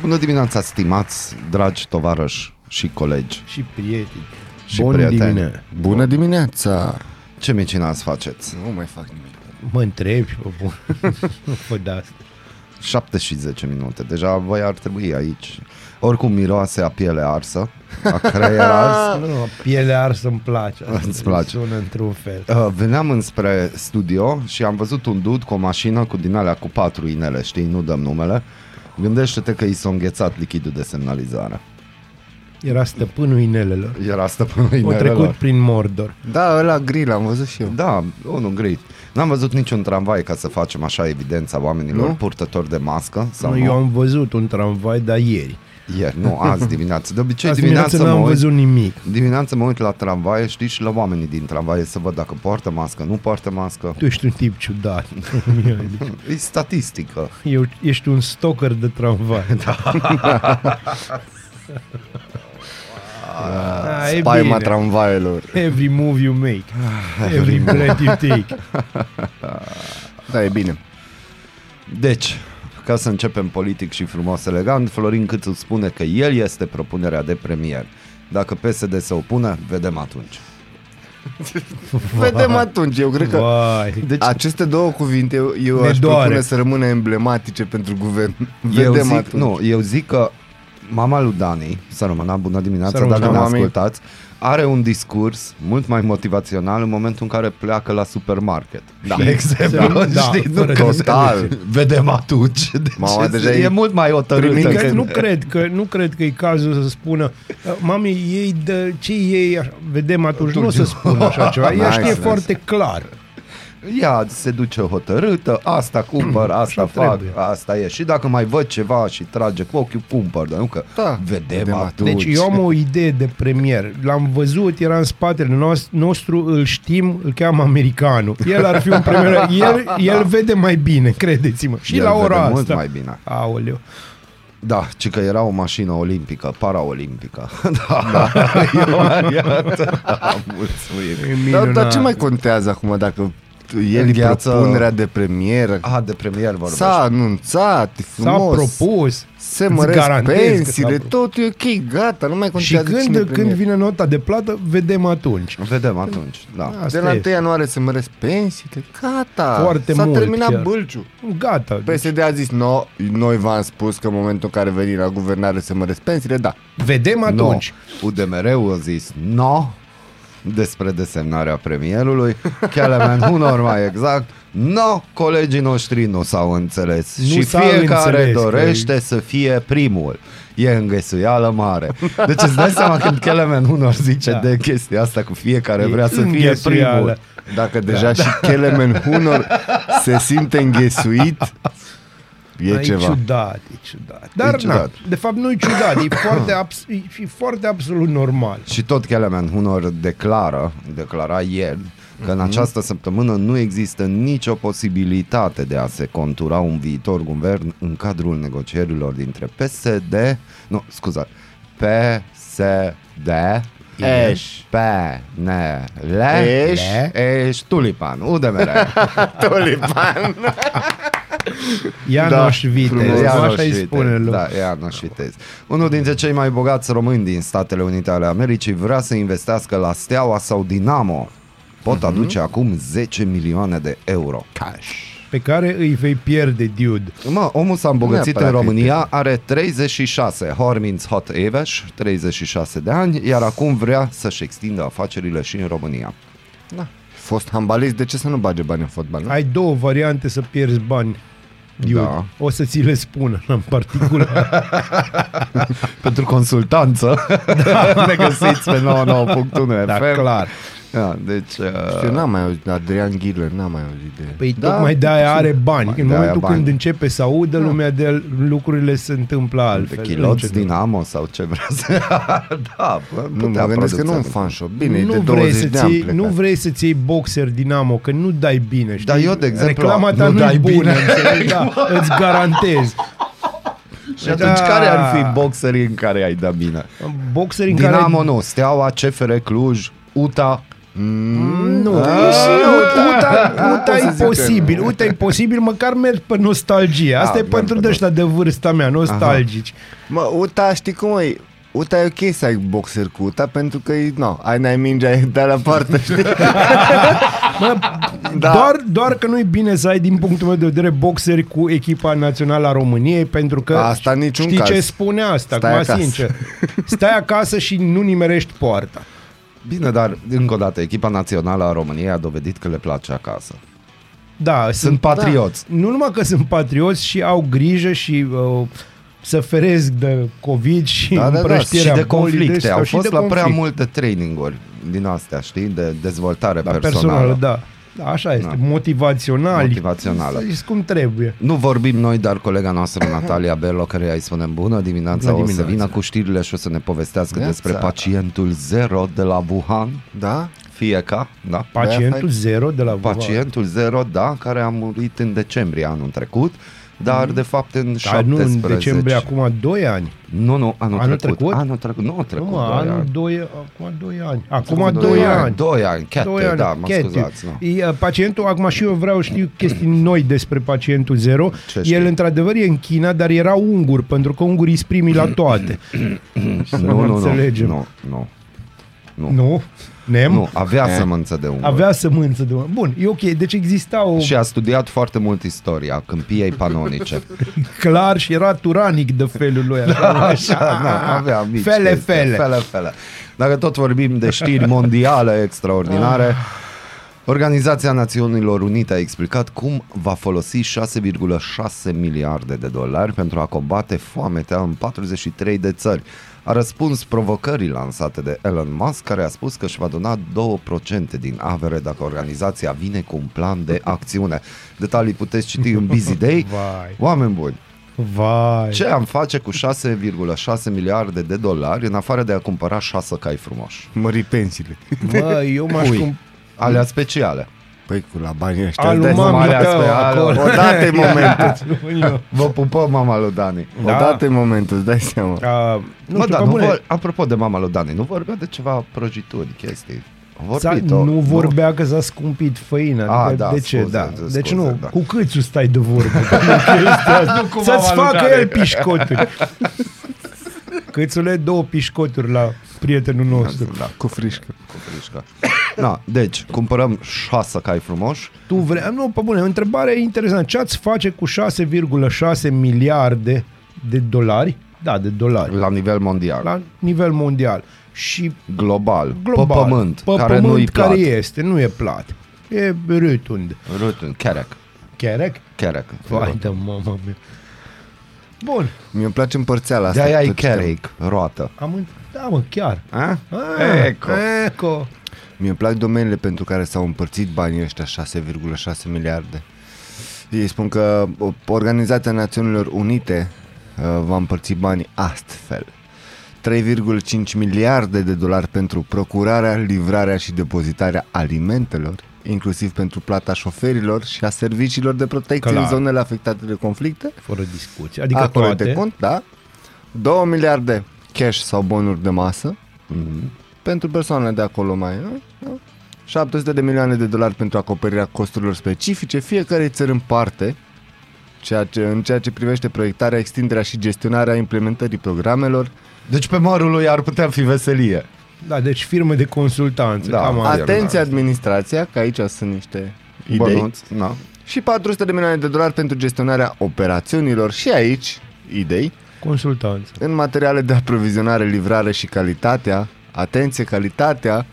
bună dimineața stimați, dragi tovarăși și colegi Și prieteni. și Bun prieteni. dimine. Bună dimineața! Ce micinați faceți? Nu mai fac nimic. Mă întrebi, o bun. Nu fă de asta. 7 și 10 minute, deja voi ar trebui aici. Oricum miroase a piele arsă, a creier ars. Nu, nu, pielea arsă îmi place. Îți place. Sună într-un fel. Uh, Veneam înspre studio și am văzut un dud cu o mașină cu din alea cu patru inele, știi, nu dăm numele. Gândește-te că i s-a înghețat lichidul de semnalizare. Era stăpânul inelelor. Era stăpânul O trecut inelelor. prin Mordor. Da, ăla gri l-am văzut și eu. Da, unul gri. N-am văzut niciun tramvai ca să facem așa evidența oamenilor Nu? purtători de mască. Sau Nu, nu? eu am văzut un tramvai, dar ieri. Ieri, nu, azi dimineață. De obicei Azi dimineața dimineața mă n-am uit, văzut nimic. dimineața mă uit la tramvaie, știți, și la oamenii din tramvaie să văd dacă poartă mască, nu poartă mască. Tu ești un tip ciudat. E statistică. Eu, ești un stalker de tramvai. Da. Ah, e Spaima bine. tramvaielor. Every move you make. Every breath you take. Da, e bine. Deci, ca să începem politic și frumos elegant, Florin Câțu spune că el este propunerea de premier. Dacă PSD se opune, vedem atunci. Vedem atunci, eu cred că Vai. Deci, aceste două cuvinte eu, eu Ne aș doare. propune să rămână emblematice pentru guvern. eu Vedem zic, atunci. nu, eu zic că mama lui Dani, să rămână, bună dimineața, Să rămână, dacă ne mami. ascultați, are un discurs mult mai motivațional în momentul în care pleacă la supermarket. Da. De exemplu, Da, știi, nu fără că- Total. Vedem atunci. Deci Mama, deja e, e mult mai hotărâtă. primind Că când- nu cred că nu cred că e cazul să spună "Uh, Mami, ei de ce ei așa? Vedem atunci, nu o să spună așa ceva. Ea Nice, știe nice. foarte clar. Ea se duce hotărâtă, asta cumpăr, asta Așa fac, trebuie. asta e. Și dacă mai văd ceva și trage cu ochiul, cumpăr, dar nu că Da, vedem, vedem atunci. Deci eu am o idee de premier. L-am văzut, era în spatele nos- nostru, îl știm, îl cheamă americanul. El ar fi un premier. El, el vede mai bine, credeți-mă. Și El la ora vede asta. mult mai bine. Aoleu. Da, ci că era o mașină olimpică, paraolimpică. da, da. e o variantă. Da, mulțumim. E Dar, minunat. dar ce mai contează acum dacă el e Îngheață- propunerea de premier? A, de premier vorbește. S-a anunțat, e S-a frumos. propus. Se Îți măresc garantez că s-a pensiile, propus. tot e ok, gata, nu mai Și contează cine e când, când premier. vine nota de plată, vedem atunci. Vedem atunci, da. De Asta la 1 este. ianuarie se măresc pensiile, gata, Foarte s-a mult terminat chiar. bâlciul. Gata. Deci, PSD a zis, no, noi v-am spus că în momentul în care veni la guvernare se măresc pensiile, da. vedem atunci. No. UDMR-ul a zis no despre desemnarea premierului. Kelemen Hunor mai exact. No, colegii noștri nu s-au înțeles. Nu și s-au fiecare înțeles, că- dorește să fie primul. E înghesuială mare. Deci îți dai seama când Kelemen Hunor zice Da. de chestia asta cu fiecare E vrea să fie înghesuială. primul. Dacă deja și Kelemen Hunor se simte înghesuit, e Da, ceva. E ciudat, e ciudat. Dar, ciudat. Na, de fapt, nu e ciudat, e foarte, abs- e și foarte absolut normal. Și tot Kelemen Hunor declară, declara ieri, că în această săptămână nu există nicio posibilitate de a se contura un viitor guvern în cadrul negocierilor dintre PSD, nu, scuza, PSD, Eș. PNL, Eș. Eș, Tulipan, UDMR. Tolipan. Ianoș Vitez, frumos. nu așa Ianoș îi Vitez, spune lumea. Da, Ianoș Vitez. Unul dintre cei mai bogați români din Statele Unite ale Americii vrea să investească la Steaua sau Dinamo. Pot aduce acum 10 milioane de euro. Cash. Pe care îi vei pierde, dude. Mă, omul s-a îmbogățit în Neapărat că România, are 36, Hormins Hot Eveș, 36 de ani, iar acum vrea să-și extindă afacerile și în România. Da. Fost handbalist, de ce să nu bage bani în fotbal? Nu? Ai două variante să pierzi bani. Dude. Da. O să ți le spună în particular. Pentru consultanță da. ne găsiți pe 99.1 da, FM. clar. Da, deci... Uh, Eu n-am mai auzit, Adrian Ghirler, n-am mai auzit de Păi Da, da, tocmai de-aia are bani. În de-aia momentul bani. când începe să audă lumea de lucrurile se întâmplă de altfel. chiloți Încet. Dinamo sau ce vrea să... da, Nu, mă gândesc că nu un fan shop. Bine, e nu de vrei, 20 să-ți de ani iei, plecat. nu vrei să-ți iei boxer Dinamo, că nu dai bine. Știi? Dar eu, de exemplu, Reclama ta nu nu dai e bună, bine. înțelegi? da, îți garantez. Și atunci care ar fi boxerii în care ai dat bine? Boxeri în Dinamo care... nu, Steaua, CFR Cluj, UTA. Nu, Ah, și Uta, Uta pot să e zic că posibil, nu. Uta e posibil, măcar mergi pe nostalgie. Asta Da, e merg pentru pe de ăștia de vârsta mea, nostalgici. Mă, UTA, știi cum e? UTA e ok să ai boxer cu UTA pentru că, no, ai n-ai mingea, e de la parte, știi? Mă, Da. doar, doar că nu e bine să ai, din punctul meu de vedere, boxeri cu echipa națională a României, pentru că Asta în niciun știi caz. ce spune asta, Stai acum acasă. sincer. Stai acasă și nu nimerești poarta. Bine, dar încă o dată, echipa națională a României a dovedit că le place acasă. Da, Sunt patrioți. Nu numai că sunt patrioți și au grijă și uh, să feresc de COVID și Da, da, da, împrăștierea și de bolii conflicte. astea Au și fost de la prea conflict. multe traininguri din astea, știi, de dezvoltare Da, personală. personală, da. Da. Așa este, Da. motivaționali. Motivațională. Să zici cum trebuie. Nu vorbim noi, dar colega noastră Natalia Bello, care îi spunem bună dimineața, Bună o să dimineața. vină cu știrile și o să ne povestească Neața. despre pacientul zero de la Wuhan. Da? Fie ca, da? Pacientul zero de la Wuhan. Pacientul zero, da, care a murit în decembrie anul trecut, dar de fapt în Dar nu 17. în decembrie, acum 2 ani. Nu, nu, anul, Anul trecut. trecut? Anul trecut, nu, trecut, Nu, mă, doi anul ani. 2, acum 2 ani. Acum Doi 2 ani. Doi ani, chete, Doi ani, da, mă Chetiu. scuzați. Nu. E, uh, Pacientul, acum și eu vreau știu chestii noi despre pacientul zero. Ce știi? El într-adevăr e în China, dar era ungur, pentru că ungurii sunt primii la toate. Să Nu, nu, nu, înțelegem. nu, nu, nu. Nu? Nem? Nu, avea Eh. sămânță de unguri. Avea sămânță de Bun, e ok, deci exista o... Și a studiat foarte mult istoria câmpiei panonice. Clar și era turanic de felul lui. Așa, Așa, na, avea mici Fele, chestii. fele. fele, fele. Dacă tot vorbim de știri mondiale extraordinare, Organizația Națiunilor Unite a explicat cum va folosi 6,6 miliarde de dolari pentru a combate foametea în 43 de țări. A răspuns provocării lansate de Elon Musk, care a spus că își va dona 2% din avere dacă organizația vine cu un plan de acțiune. Detalii puteți citi în Busy Day. Vai. Oameni buni, Vai. ce am face cu 6,6 miliarde de dolari în afară de a cumpăra șase cai frumoși? Mări pensiile. Mă, eu m-aș Cui? cum... Alea speciale. Păi cu la banii ăștia. Alu îți dai seama, mami alea tău spre alea. acolo. Odată e momentul. Vă pupăm, mama lui Dani. Da. Odată e momentul, îți dai seama. A, nu Mă, știu, da, pe nu bune, vor, apropo de mama lui Dani, nu vorbea de ceva prăjituri, chestii. A S-a, vorbit nu vorbea că s-a scumpit făina. A, adică da, de ce? scuze, da. scuze, deci nu, da. cu câțu stai de vorbă. chestia asta. cu Să-ți mama lui facă Dani. el pișcoturi. Câțule, două pișcoturi la prietenul nostru. Da, Cu frișcă. cu frișcă. Da, deci, cumpărăm șase cai frumoși. Tu vrei... Nu, pe bune, întrebarea e interesantă. Ce ați face cu 6,6 miliarde de dolari? Da, de dolari. La nivel mondial, La nivel mondial. Și global, global. pe pământ, pe care pământ nu-i care plat. este, nu e plat. E rotund. Rutun, kerek, Cherec? kerek. Vai de mama mea. Bun. Mie îmi place împărțeala asta. De-aia e tot ce știam. kerek, roată. Am în... Da, mă, chiar. A? Ah, Eco. Eco. Mie îmi plac domeniile pentru care s-au împărțit banii ăștia 6,6 miliarde. Ei spun că o- Organizația Națiunilor Unite uh, va împărți banii astfel. 3,5 miliarde de dolari pentru procurarea, livrarea și depozitarea alimentelor, inclusiv pentru plata șoferilor și a serviciilor de protecție Clar. în zonele afectate de conflicte. Fără discuție. Adică Acolo toate. de cont, da. 2 miliarde cash sau bonuri de masă Mhm. Pentru persoanele de acolo mai. nu? Da? 700 de milioane de dolari pentru acoperirea costurilor specifice fiecare țări în parte, ceea ce, în ceea ce privește proiectarea, extinderea și gestionarea implementării programelor, Deci pe mărul lui ar putea fi veselie. Da, deci firme de consultanță. Da. Cam asta. atenție administrația, că aici sunt niște idei, Bănuț, na. și 400 de milioane de dolari pentru gestionarea operațiunilor și aici idei, Consultanță. în materiale de aprovizionare, livrare și calitatea, atenție, calitatea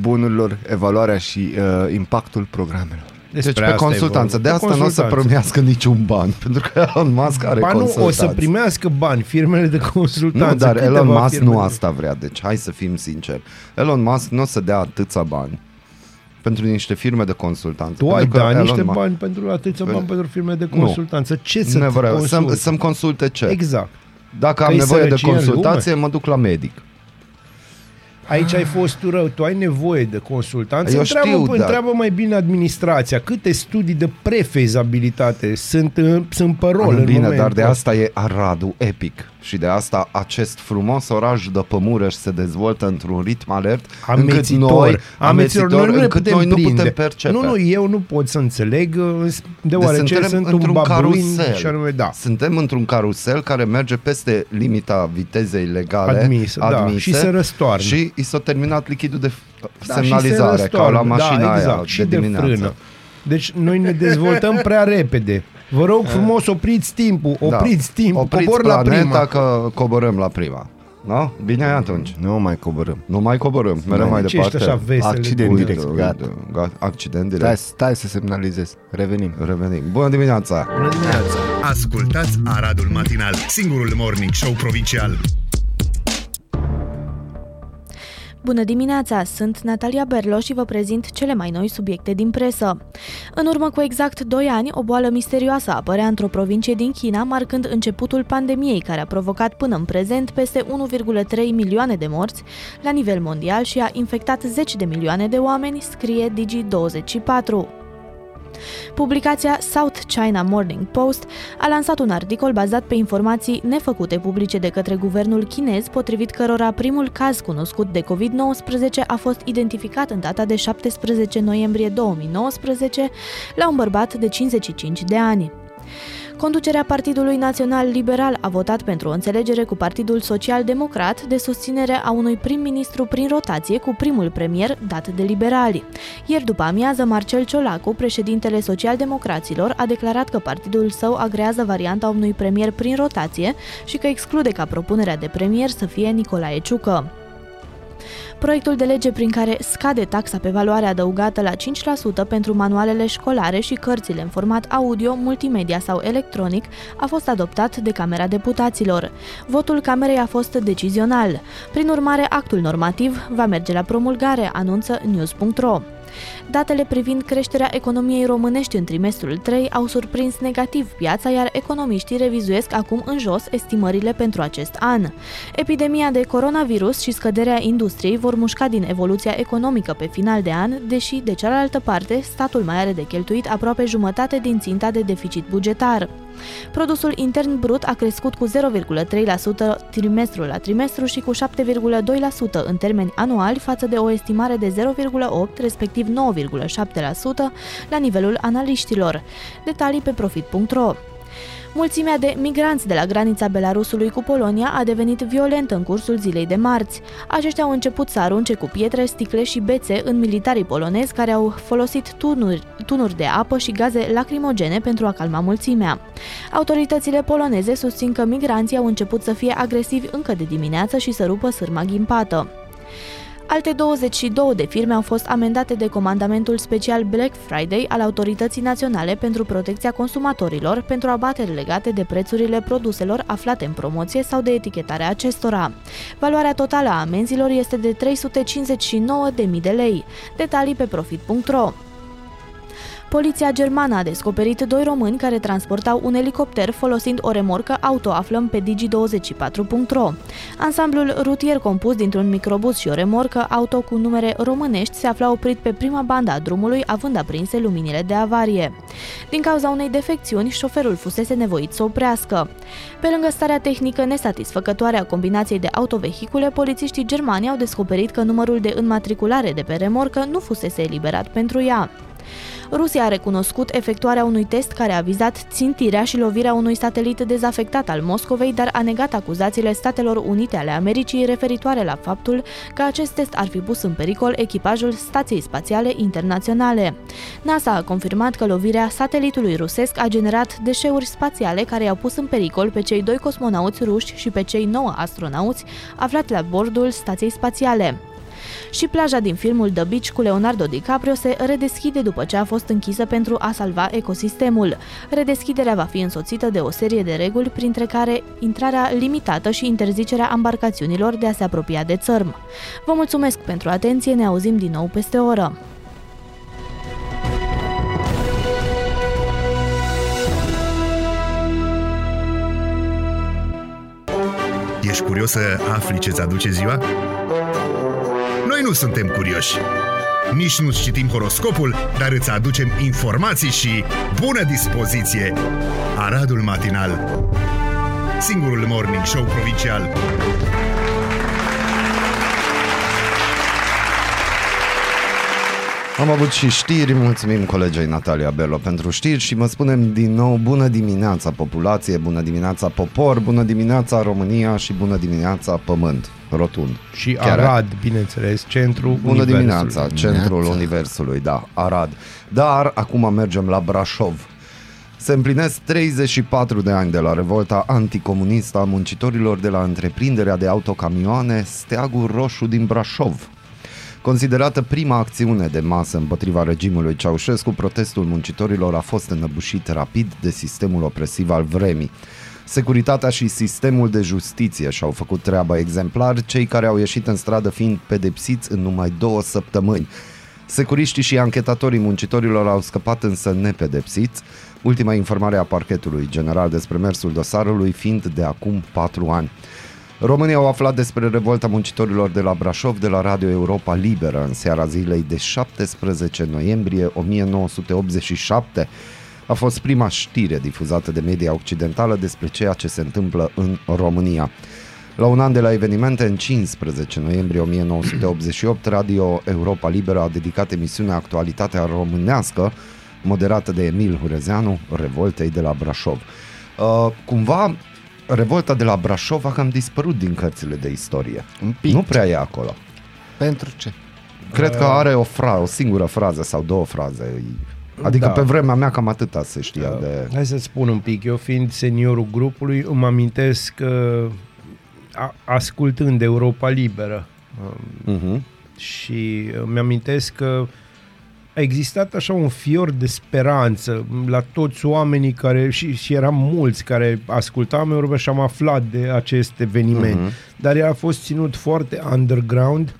bunurilor, evaluarea și uh, impactul programelor. Despre deci pe asta e consultanță. vorba. De Pe asta nu o să consultanță. primească niciun ban, pentru că Elon Musk are Ba nu, o consultanți. să primească bani firmele de consultanță. Nu, dar câteva Elon Musk firme nu de- asta vrea, deci hai să fim sinceri. Elon Musk nu o să dea atâția bani pentru niște firme de consultanță. Tu ai pentru că dat Elon niște Musk- bani pentru atâția bani pentru firme de Nu. consultanță. Ce să Nu te vreau, să, consulte? să-mi consulte ce? Exact. Dacă Că am e nevoie de sărăcie în consultație, mă duc la medic. Aici ai fost tu rău, tu ai nevoie de consultanță. Eu întreabă, știu, păi, dar- întreabă mai bine administrația. Câte studii de prefezabilitate sunt, în- sunt pe rol Am în bine, momentul dar de ăsta? asta e Aradul epic și de asta acest frumos oraș de Pămureș se dezvoltă într-un ritm alert încât Amețitor. noi, amețitor, noi nu ne încât putem noi nu prinde. putem percepe. Nu, nu, eu nu pot să înțeleg, uh, deoarece suntem sunt un într-un babuin carusel. și anume, da. Suntem într-un carusel care merge peste limita vitezei legale Admisă, da, și se răstoarnă. Și i s-a terminat lichidul de Da, și se semnalizare, ca răstoarnă. la mașina da, exact, aia și de de, dimineață. frână. Deci noi ne dezvoltăm prea repede. Vă rog frumos, opriți timpul, opriți timpul, Da. Opriți cobor la planeta prima. că coborâm la prima. Nu? Bine atunci. Nu mai coborâm. Nu mai coborâm, mereu mai De ce departe. ești așa vesel? Accident Uite, direct, Uite, gata. uite, gata. Accident Stai, direct. stai să semnalizez. Revenim. Revenim. Bună dimineața! Bună dimineața! Ascultați Aradul Matinal, singurul morning show provincial. Bună dimineața, sunt Natalia Berlo și vă prezint cele mai noi subiecte din presă. În urmă cu exact 2 ani, o boală misterioasă apărea într-o provincie din China, marcând începutul pandemiei, care a provocat până în prezent peste 1,3 milioane de morți la nivel mondial și a infectat 10 de milioane de oameni, scrie Digi24. Publicația South China Morning Post a lansat un articol bazat pe informații nefăcute publice de către guvernul chinez, potrivit cărora primul caz cunoscut de COVID-19 a fost identificat în data de 17 noiembrie 2019 la un bărbat de 55 de ani. Conducerea Partidului Național Liberal a votat pentru o înțelegere cu Partidul Social Democrat de susținere a unui prim-ministru prin rotație cu primul premier dat de liberali. Ieri după amiază, Marcel Ciolacu, președintele Social-Democraților, a declarat că partidul său agrează varianta unui premier prin rotație și că exclude ca propunerea de premier să fie Nicolae Ciucă. Proiectul de lege prin care scade taxa pe valoare adăugată la 5% pentru manualele școlare și cărțile în format audio, multimedia sau electronic a fost adoptat de Camera Deputaților. Votul Camerei a fost decizional. Prin urmare, actul normativ va merge la promulgare, anunță news.ro. Datele privind creșterea economiei românești în trimestrul 3 au surprins negativ piața, iar economiștii revizuiesc acum în jos estimările pentru acest an. Epidemia de coronavirus și scăderea industriei vor mușca din evoluția economică pe final de an, deși, de cealaltă parte, statul mai are de cheltuit aproape jumătate din ținta de deficit bugetar. Produsul intern brut a crescut cu 0,3% trimestru la trimestru și cu 7,2% în termeni anuali față de o estimare de 0,8, respectiv 9,7% la nivelul analiștilor. Detalii pe profit.ro Mulțimea de migranți de la granița Belarusului cu Polonia a devenit violentă în cursul zilei de marți. Aceștia au început să arunce cu pietre, sticle și bețe în militarii polonezi care au folosit tunuri, tunuri de apă și gaze lacrimogene pentru a calma mulțimea. Autoritățile poloneze susțin că migranții au început să fie agresivi încă de dimineață și să rupă sârma ghimpată. Alte 22 de firme au fost amendate de Comandamentul Special Black Friday al Autorității Naționale pentru Protecția Consumatorilor pentru abateri legate de prețurile produselor aflate în promoție sau de etichetarea acestora. Valoarea totală a amenzilor este de 359.000 de lei. Detalii pe profit.ro Poliția germană a descoperit doi români care transportau un elicopter folosind o remorcă auto, aflăm pe digi24.ro. Ansamblul rutier compus dintr-un microbus și o remorcă auto cu numere românești se afla oprit pe prima bandă a drumului, având aprinse luminile de avarie. Din cauza unei defecțiuni, șoferul fusese nevoit să oprească. Pe lângă starea tehnică nesatisfăcătoare a combinației de autovehicule, polițiștii germani au descoperit că numărul de înmatriculare de pe remorcă nu fusese eliberat pentru ea. Rusia a recunoscut efectuarea unui test care a vizat țintirea și lovirea unui satelit dezafectat al Moscovei, dar a negat acuzațiile Statelor Unite ale Americii referitoare la faptul că acest test ar fi pus în pericol echipajul Stației Spațiale Internaționale. NASA a confirmat că lovirea satelitului rusesc a generat deșeuri spațiale care i-au pus în pericol pe cei doi cosmonauți ruși și pe cei nouă astronauți aflați la bordul Stației Spațiale. Și plaja din filmul The Beach cu Leonardo DiCaprio se redeschide după ce a fost închisă pentru a salva ecosistemul. Redeschiderea va fi însoțită de o serie de reguli, printre care intrarea limitată și interzicerea embarcațiunilor de a se apropia de țărm. Vă mulțumesc pentru atenție, ne auzim din nou peste o oră. Ești curios să afli ce-ți aduce ziua? Noi nu suntem curioși. Nici nu citim horoscopul, dar îți aducem informații și bună dispoziție. Aradul Matinal Singurul morning show provincial Am avut și știri, mulțumim colegei Natalia Bello pentru știri și mă spunem din nou bună dimineața populație, bună dimineața popor, bună dimineața România și bună dimineața pământ, rotund. Și Chiar Arad, bineînțeles, centrul Bună Universului. dimineața, centrul Universului, da, Arad. Dar acum mergem la Brașov. Se împlinesc 34 de ani de la revolta anticomunistă a muncitorilor de la întreprinderea de autocamioane Steagul Roșu din Brașov. Considerată prima acțiune de masă împotriva regimului Ceaușescu, protestul muncitorilor a fost înăbușit rapid de sistemul opresiv al vremii. Securitatea și sistemul de justiție și-au făcut treaba exemplar, cei care au ieșit în stradă fiind pedepsiți în numai două săptămâni. Securiștii și anchetatorii muncitorilor au scăpat însă nepedepsiți, ultima informare a parchetului general despre mersul dosarului fiind de acum patru ani. Românii au aflat despre revolta muncitorilor de la Brașov de la Radio Europa Liberă în seara zilei de 17 noiembrie 1987. A fost prima știre difuzată de media occidentală despre ceea ce se întâmplă în România. La un an de la evenimente, în 15 noiembrie 1988, Radio Europa Liberă a dedicat emisiunea Actualitatea Românească, moderată de Emil Hurezeanu, revoltei de la Brașov. Uh, cumva, revolta de la Brașov a cam dispărut din cărțile de istorie. Un pic. Nu prea e acolo. Pentru ce? Cred că are o, fra- o singură frază sau două fraze. Adică Da. pe vremea mea cam atâta se știa de... Hai să spun un pic, eu fiind seniorul grupului, îmi amintesc că a, ascultând Europa Liberă um, Uh-huh. și îmi amintesc că a existat așa un fior de speranță la toți oamenii care, și, și eram mulți care ascultam Europa și am aflat de acest eveniment, Mhm. uh-huh. dar el a fost ținut foarte underground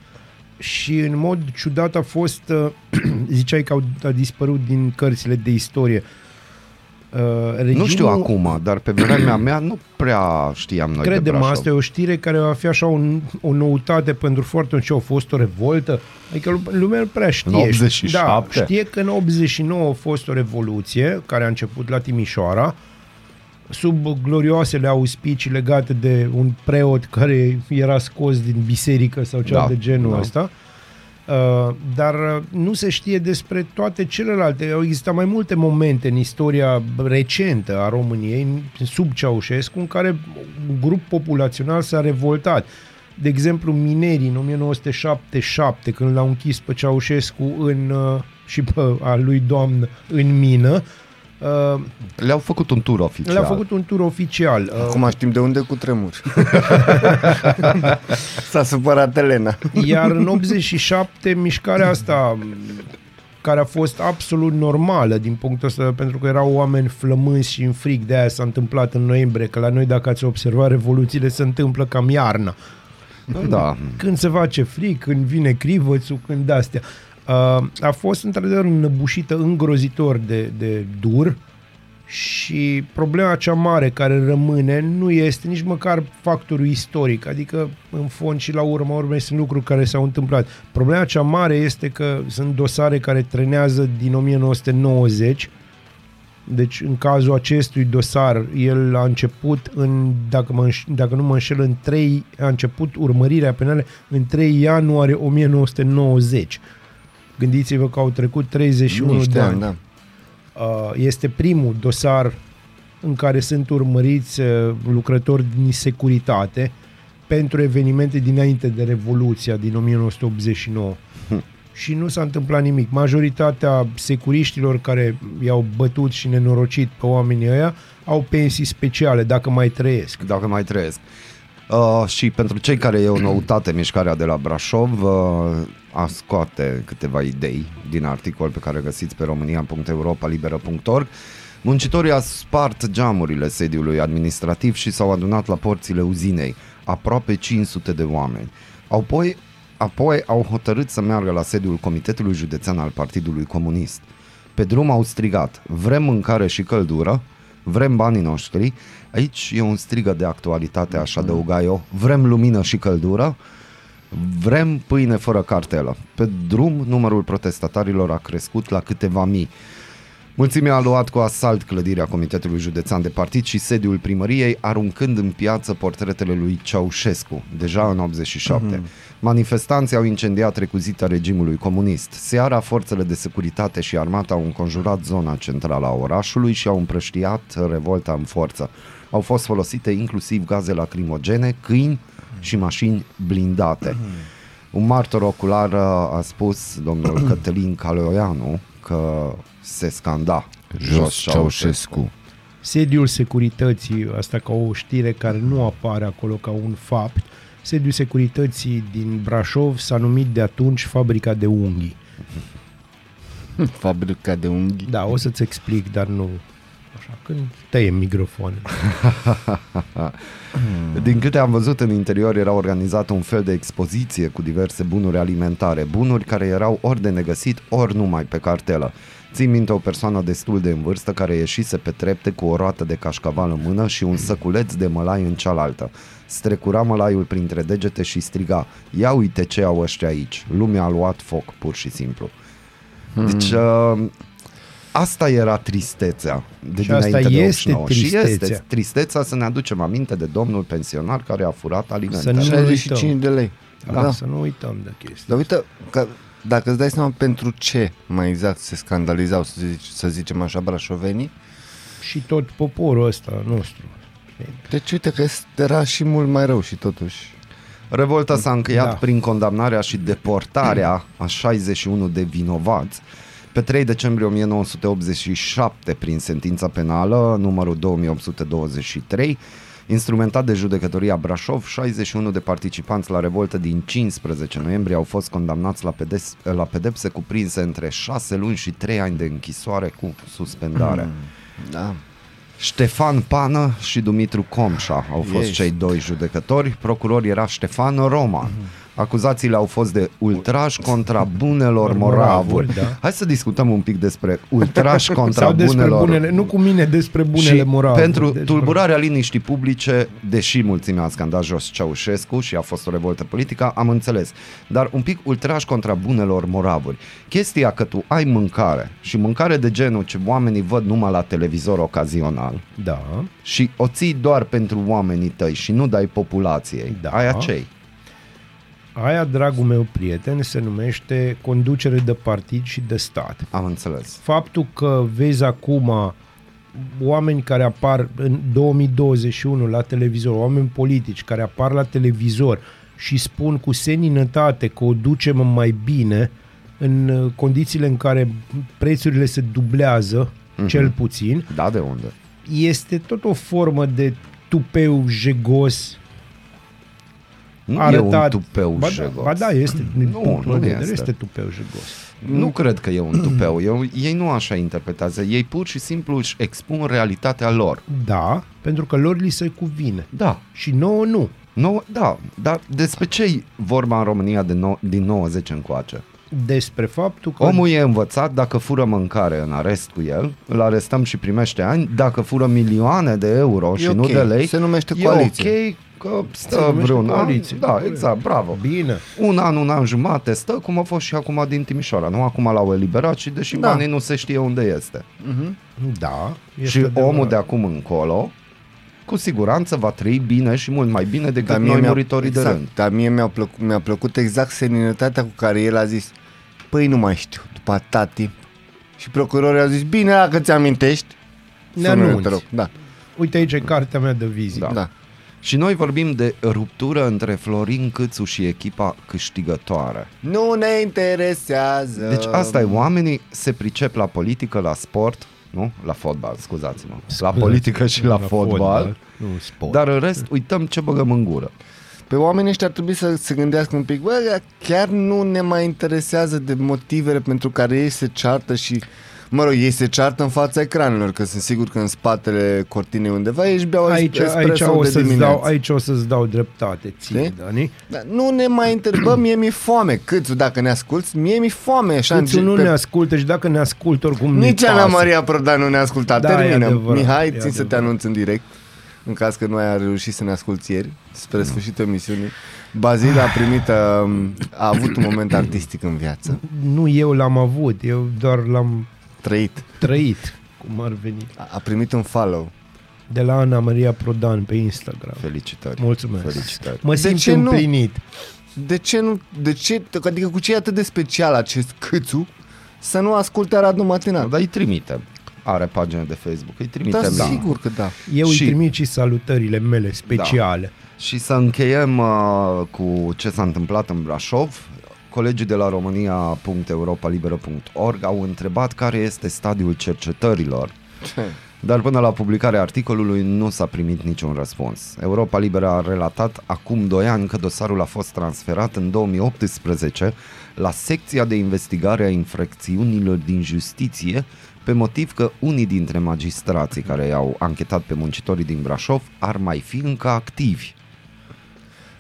și în mod ciudat a fost, uh, ziceai că au, a dispărut din cărțile de istorie. Uh, regimul, Nu știu acum, dar pe vremea mea nu prea știam noi de Credem, Brașov. asta e o știre care va fi așa un, o noutate pentru foarte mult. Ce a fost o revoltă? Adică lu- lumea nu prea știe. În 87? Da, știe că în 89 a fost o revoluție care a început la Timișoara sub glorioasele auspicii legate de un preot care era scos din biserică sau ceva Da, de genul da. ăsta. Uh, dar uh, nu se știe despre toate celelalte. Au existat mai multe momente în istoria recentă a României, sub Ceaușescu, în care un grup populațional s-a revoltat. De exemplu, minerii în 1977, când l-au închis pe Ceaușescu în, uh, și pe a lui doamnă în mină, uh, Le-au făcut un tur oficial. le-a făcut un tur oficial. Uh, Acum știm de unde cu tremur. S-a supărat Elena. Iar în 87, mișcarea asta care a fost absolut normală din punctul ăsta, pentru că erau oameni flămânzi și în frig, de aia s-a întâmplat în noiembrie, că la noi, dacă ați observat, revoluțiile se întâmplă cam iarna. Da. Când se face frig, când vine crivățul, când astea. Uh, a fost într-adevăr înăbușită îngrozitor de, de dur și problema cea mare care rămâne nu este nici măcar factorul istoric, adică în fond și la urma urmei sunt lucruri care s-au întâmplat. Problema cea mare este că sunt dosare care trenează din 1990 deci, în cazul acestui dosar, el a început în, dacă, mă, înș- dacă nu mă înșel, în 3, a început urmărirea penală în 3 ianuarie 1990. Gândiți-vă că au trecut 31 Niște de ani, ani. da. Uh, Este primul dosar în care sunt urmăriți uh, lucrători din securitate pentru evenimente dinainte de Revoluția din 1989. Și nu s-a întâmplat nimic. Majoritatea securiștilor care i-au bătut și nenorocit pe oamenii ăia au pensii speciale, dacă mai trăiesc. Dacă mai trăiesc. Uh, și pentru cei care e o noutate, mișcarea de la Brașov uh, a scoate câteva idei din articol pe care găsiți pe românia.europalibera.org. Muncitorii au spart geamurile sediului administrativ și s-au adunat la porțile uzinei, aproape 500 de oameni. Apoi, apoi au hotărât să meargă la sediul Comitetului Județean al Partidului Comunist. Pe drum au strigat, vrem mâncare și căldură, vrem banii noștri, aici e un strigă de actualitate, aș adăuga eu, vrem lumină și căldură, vrem pâine fără cartelă. Pe drum, numărul protestatarilor a crescut la câteva mii. Mulțimea a luat cu asalt clădirea Comitetului Județean de Partid și sediul primăriei, aruncând în piață portretele lui Ceaușescu, deja în 87. Mm-hmm. Manifestanții au incendiat recuzita regimului comunist. Seara, forțele de securitate și armata au înconjurat zona centrală a orașului și au împrăștiat revolta în forță. Au fost folosite inclusiv gaze lacrimogene, câini și mașini blindate. Un martor ocular uh, a spus domnul Cătălin Caloianu că se scanda Jos Ceaușescu. Sediul securității, asta ca o știre care nu apare acolo ca un fapt, sediul securității din Brașov s-a numit de atunci Fabrica de Unghii. Fabrica de unghii. Da, o să-ți explic, dar nu așa, când tăie microfoane. Din câte am văzut în interior era organizat un fel de expoziție cu diverse bunuri alimentare, bunuri care erau ori de negăsit, ori numai pe cartelă. Țin minte o persoană destul de în vârstă care ieșise pe trepte cu o roată de cașcaval în mână și un săculeț de mălai în cealaltă. Strecura mălaiul printre degete și striga, ia uite ce au ăștia aici, lumea a luat foc pur și simplu. Deci uh, asta era tristețea de Și asta dinainte de este 89. Și este tristețea. tristețea să ne aducem aminte de domnul pensionar care a furat alimente. Să nu 65 de lei. Da. Da. Să nu uităm de chestii. Dar uite, că, dacă îți dai seama pentru ce mai exact se scandalizau, să, zici, să zicem așa, brașovenii, Și tot poporul ăsta nostru. deci uite că era și mult mai rău și totuși. Revolta s-a încheiat Da. prin condamnarea și deportarea a 61 de vinovați pe 3 decembrie 1987 prin sentința penală numărul 2823 Instrumentat de judecătoria Brașov, 61 de participanți la revoltă din 15 noiembrie au fost condamnați la, pedes- la pedepse cuprinse între 6 luni și 3 ani de închisoare cu suspendare. Da. Ștefan Pană și Dumitru Comșa au fost Yes. cei doi judecători. Procuror era Ștefan Roman. Acuzațiile au fost de ultraj contra bunelor moravuri. Moravuri, da. Hai să discutăm un pic despre ultraj contra Sau despre bunelor bunele, nu cu mine, despre bunele și moravuri. pentru Deci, tulburarea liniștii publice, deși mulțimea a scandat jos Ceaușescu și a fost o revoltă politică, am înțeles. Dar un pic ultraj contra bunelor moravuri. Chestia că tu ai mâncare și mâncare de genul ce oamenii văd numai la televizor ocazional Da, și o ții doar pentru oamenii tăi și nu dai populației, Da. aia cei? Aia, dragul meu prieten, se numește conducere de partid și de stat. Am înțeles. Faptul că vezi acum oameni care apar în 2021 la televizor, oameni politici care apar la televizor și spun cu seninătate că o ducem mai bine în uh, condițiile în care prețurile se dublează, Mhm. cel puțin, Da, de unde? este tot o formă de tupeu jegos Nu arătat. e un tupeu ba, jegos. Da, ba da, este. Din Nu, punctul nu meu de vedere, este. este tupeu jegos. Nu cred că e un tupeu. Eu, ei nu așa interpretează. Ei pur și simplu își expun realitatea lor. Da, pentru că lor li se cuvine. Da. Și nouă nu. No, da, dar despre ce e vorba în România de no, din 90 încoace? Despre faptul că... Omul e învățat, dacă fură mâncare în arest cu el, îl arestăm și primește ani, dacă fură milioane de euro și E nu ok. de lei, Se numește e coaliție. ok că Se stă numește vreun an. coaliție. Da, exact, bravo. Bine. Un an, un an jumate stă, cum a fost și acum din Timișoara. Nu acum l-au eliberat și deși Da. banii nu se știe unde este. Da. și adevărat. omul de acum încolo, cu siguranță va trăi bine și mult mai bine decât noi mi-a- muritorii exact, de rând. Dar mie mi-a plăcut, mi-a plăcut exact seninătatea cu care el a zis Păi nu mai știu, după atâta timp Și procurorul a zis, bine, dacă ți-amintești Ne sună-ne, anunți. te rog. Da, Uite aici e cartea mea de vizită. Da. da. Și noi vorbim de ruptură între Florin Câțu și echipa câștigătoare. Nu ne interesează Deci asta e, oamenii se pricep la politică, la sport, nu? La fotbal, scuzați-mă. La politică și la, La fotbal. fotbal. nu sport. Dar în rest, uităm ce băgăm în gură. Pe oamenii ăștia ar trebui să se gândească un pic, bă, chiar nu ne mai interesează de motivele pentru care ei se ceartă și Mă rog, ei se ceartă în fața ecranelor, că sunt sigur că în spatele cortinei undeva ești beau aici, aici, o de să-ți dimineață. dau, aici o să-ți dau dreptate ție, Știi? Dani. Da, nu ne mai întrebăm, mie mi-e foame. Câțu, dacă ne asculți, mie mi-e foame. Așa, Câțu în- nu pe- ne ascultă și dacă ne ascultă oricum Nici nu-i Ana pasă. Maria Prodan nu ne-a ascultat. Da, e Terminăm. adevărat, Mihai, e țin să te adevărat. anunț în direct. În caz că nu ai reușit să ne asculti ieri, spre sfârșitul emisiunii, Bazil a primit, um, a avut un moment artistic în viață. Nu eu l-am avut, eu doar l-am Trăit. trăit, cum ar veni. A a primit un follow. De la Ana Maria Prodan pe Instagram. Felicitări. Mulțumesc. Felicitări. Mă De simt ce nu? împlinit. De ce nu, de ce, adică cu ce e atât de special acest câțu să nu asculte Radu Matinal? Dar îi trimitem. Are pagină de Facebook, îi trimitem. Da, sigur că da. Eu Și- îi trimit și salutările mele speciale. Și să încheiem uh, cu ce s-a întâmplat în Brașov. Colegii de la românia.europalibera.org au întrebat care este stadiul cercetărilor, dar până la publicarea articolului nu s-a primit niciun răspuns. Europa Liberă a relatat acum 2 ani că dosarul a fost transferat în 2018 la secția de investigare a infracțiunilor din justiție pe motiv că unii dintre magistrații care i-au anchetat pe muncitorii din Brașov ar mai fi încă activi.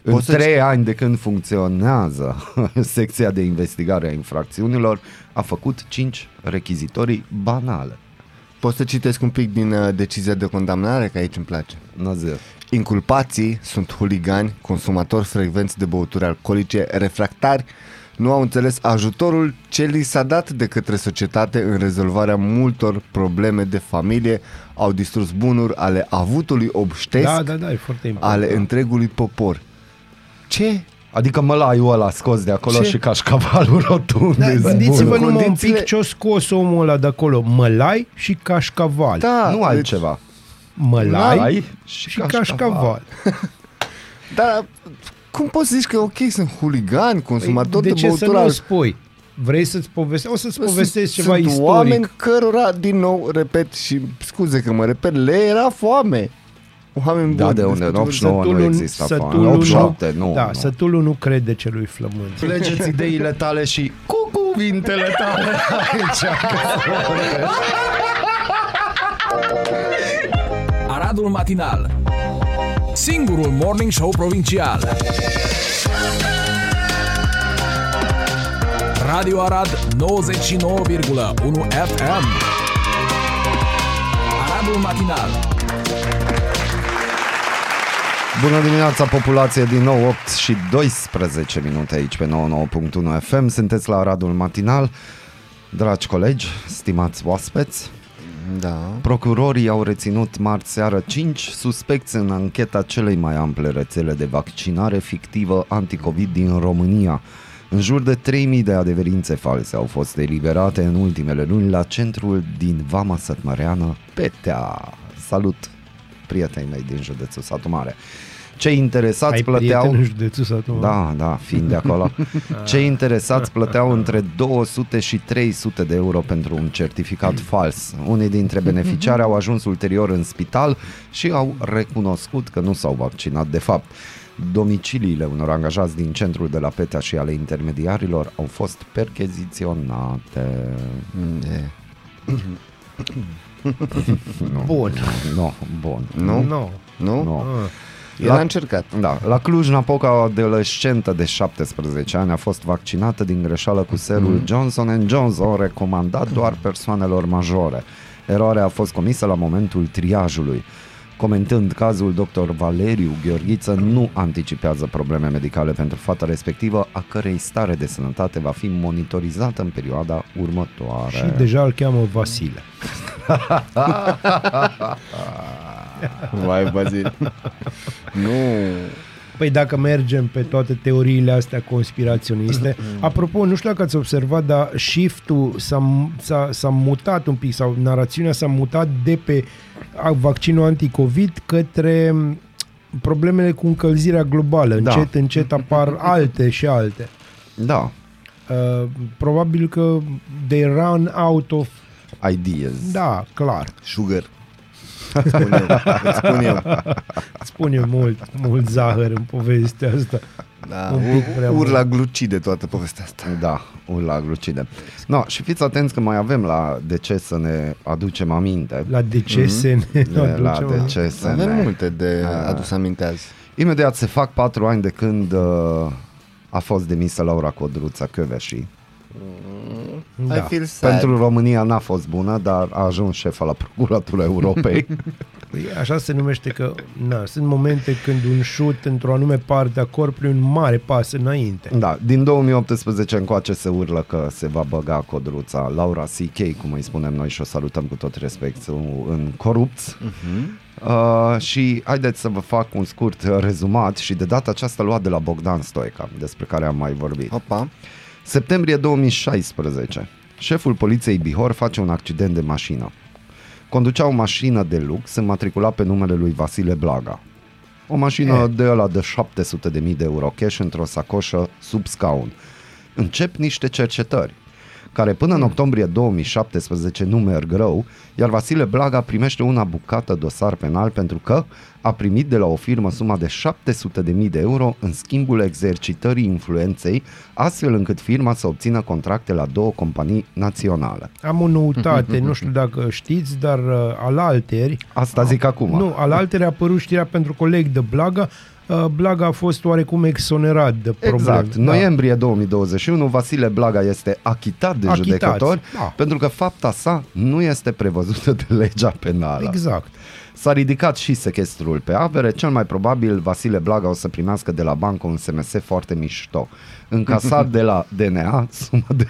În Poți să- trei ani de când funcționează secția de investigare a infracțiunilor, a făcut cinci rechizitorii banale. Pot să citesc un pic din uh, decizia de condamnare, că aici îmi place. Nazir. Inculpații sunt huligani, consumatori frecvenți de băuturi alcoolice, refractari, nu au înțeles ajutorul ce li s-a dat de către societate în rezolvarea multor probleme de familie, au distrus bunuri ale avutului obștesc, Da, da, da, e foarte important. ale întregului popor. Ce? Adică mălaiul ăla scos de acolo Ce? și cașcavalul rotund. Da, de gândiți-vă zbunul. numai un Condițiile- pic ce-o scos omul ăla de acolo. Mălai și cașcaval. Da, Nu deci- altceva. Mălai Mălai și, și cașcaval. Dar cum poți să zici că e ok, sunt huligani, consumatori Păi, de de, ce să băuturi nu o al- spui? Vrei să-ți povestesc? O să-ți Bă, povestesc sunt, ceva sunt istoric. oameni cărora, din nou, repet și scuze că mă repet, le era foame. Oameni Da, buni. de unde? În despre- 89 nu Sătulul- exista sătulul foame. nu- 87, nu. Da, nu. sătulul nu crede celui flământ. Legeți ideile tale și cu cuvintele tale aici. Aradul Matinal Singurul Morning Show Provincial Radio Arad 99,1 FM Aradul Matinal Bună dimineața, populație, din nou 8 și 12 minute aici pe 99.1 FM. Sunteți la Radul Matinal. Dragi colegi, stimați oaspeți, Da. procurorii au reținut marți seară 5 suspecți în ancheta celei mai ample rețele de vaccinare fictivă anticovid din România. În jur de 3000 de adeverințe false au fost eliberate în ultimele luni la centrul din Vama Sătmăreană, Petea. Salut, prietenii mei din județul Satu Mare. Cei interesați Ai plăteau... prieten în județul Satu Mare? Da, da, fiind de acolo. Cei interesați plăteau între 200 și 300 de euro pentru un certificat fals. Unii dintre beneficiari au ajuns ulterior în spital și au recunoscut că nu s-au vaccinat de fapt. Domiciliile unor angajați din centrul de la Petea și ale intermediarilor au fost percheziționate. E. Nu, Bun. Nu, bun. Nu? Nu. Nu? Nu. Ah. El a încercat. Da, la Cluj-Napoca o adolescentă de 17 ani a fost vaccinată din greșeală cu serul Johnson Johnson recomandat doar persoanelor majore. Eroarea a fost comisă la momentul triajului. Comentând cazul, dr. Valeriu Gheorghiță nu anticipează probleme medicale pentru fata respectivă, a cărei stare de sănătate va fi monitorizată în perioada următoare. Și deja îl cheamă Vasile. Vai, Bazil. nu. Păi dacă mergem pe toate teoriile astea conspiraționiste, apropo, nu știu dacă ați observat, dar shift-ul s-a, s-a, s-a mutat un pic sau narațiunea s-a mutat de pe a- vaccinul anticovid către m, problemele cu încălzirea globală. Da. Încet, încet apar alte și alte. Da, Uh, probabil că they run out of... ideas. Da, clar. Sugar. Spun eu. Îți spun eu. Spun eu mult, mult zahăr în povestea asta. Da, Un pic prea ur, mult. la glucide toată povestea asta. Da, la glucide. No, și fiți atenți că mai avem la de ce să ne aducem aminte. La decese ne De la aducem- de ce să Avem ne... multe de Ah. adus aminte azi. Imediat se fac patru ani de când uh, a fost demisă Laura Codruța Căveși. Da. I feel sad. Pentru România n-a fost bună, dar a ajuns șefa la Procuratura Europei. Păi Așa se numește că na, sunt momente când un șut într-o anume parte a corpului un mare pas înainte. da, din 2018 încoace se urlă că se va băga Codruța, Laura CK, cum îi spunem noi și o salutăm cu tot respectul, în corupți. Mhm. Uh, și haideți să vă fac un scurt uh, rezumat și de data aceasta luat de la Bogdan Stoica, despre care am mai vorbit. Opa. Septembrie 2016. Șeful poliției Bihor face un accident de mașină. Conducea o mașină de lux înmatriculat pe numele lui Vasile Blaga. O mașină Eh. de ăla de 700 de mii de euro cash într-o sacoșă sub scaun. Încep niște cercetări care până în octombrie 2017 nu merg rău, iar Vasile Blaga primește una bucată dosar penal pentru că a primit de la o firmă suma de 700.000 de euro în schimbul exercitării influenței, astfel încât firma să obțină contracte la două companii naționale. Am o noutate, nu știu dacă știți, dar uh, al alteri, Asta zic acum. nu, al alteri a apărut știrea pentru coleg de Blaga, uh, Blaga a fost oarecum exonerat de probleme. Exact. Noiembrie 2021, Vasile Blaga este achitat de Achitat, judecători da. pentru că fapta sa nu este prevăzută de legea penală. Exact. S-a ridicat și sechestrul pe avere, cel mai probabil Vasile Blaga o să primească de la bancă un SMS foarte mișto. Încasat de la DNA sumă de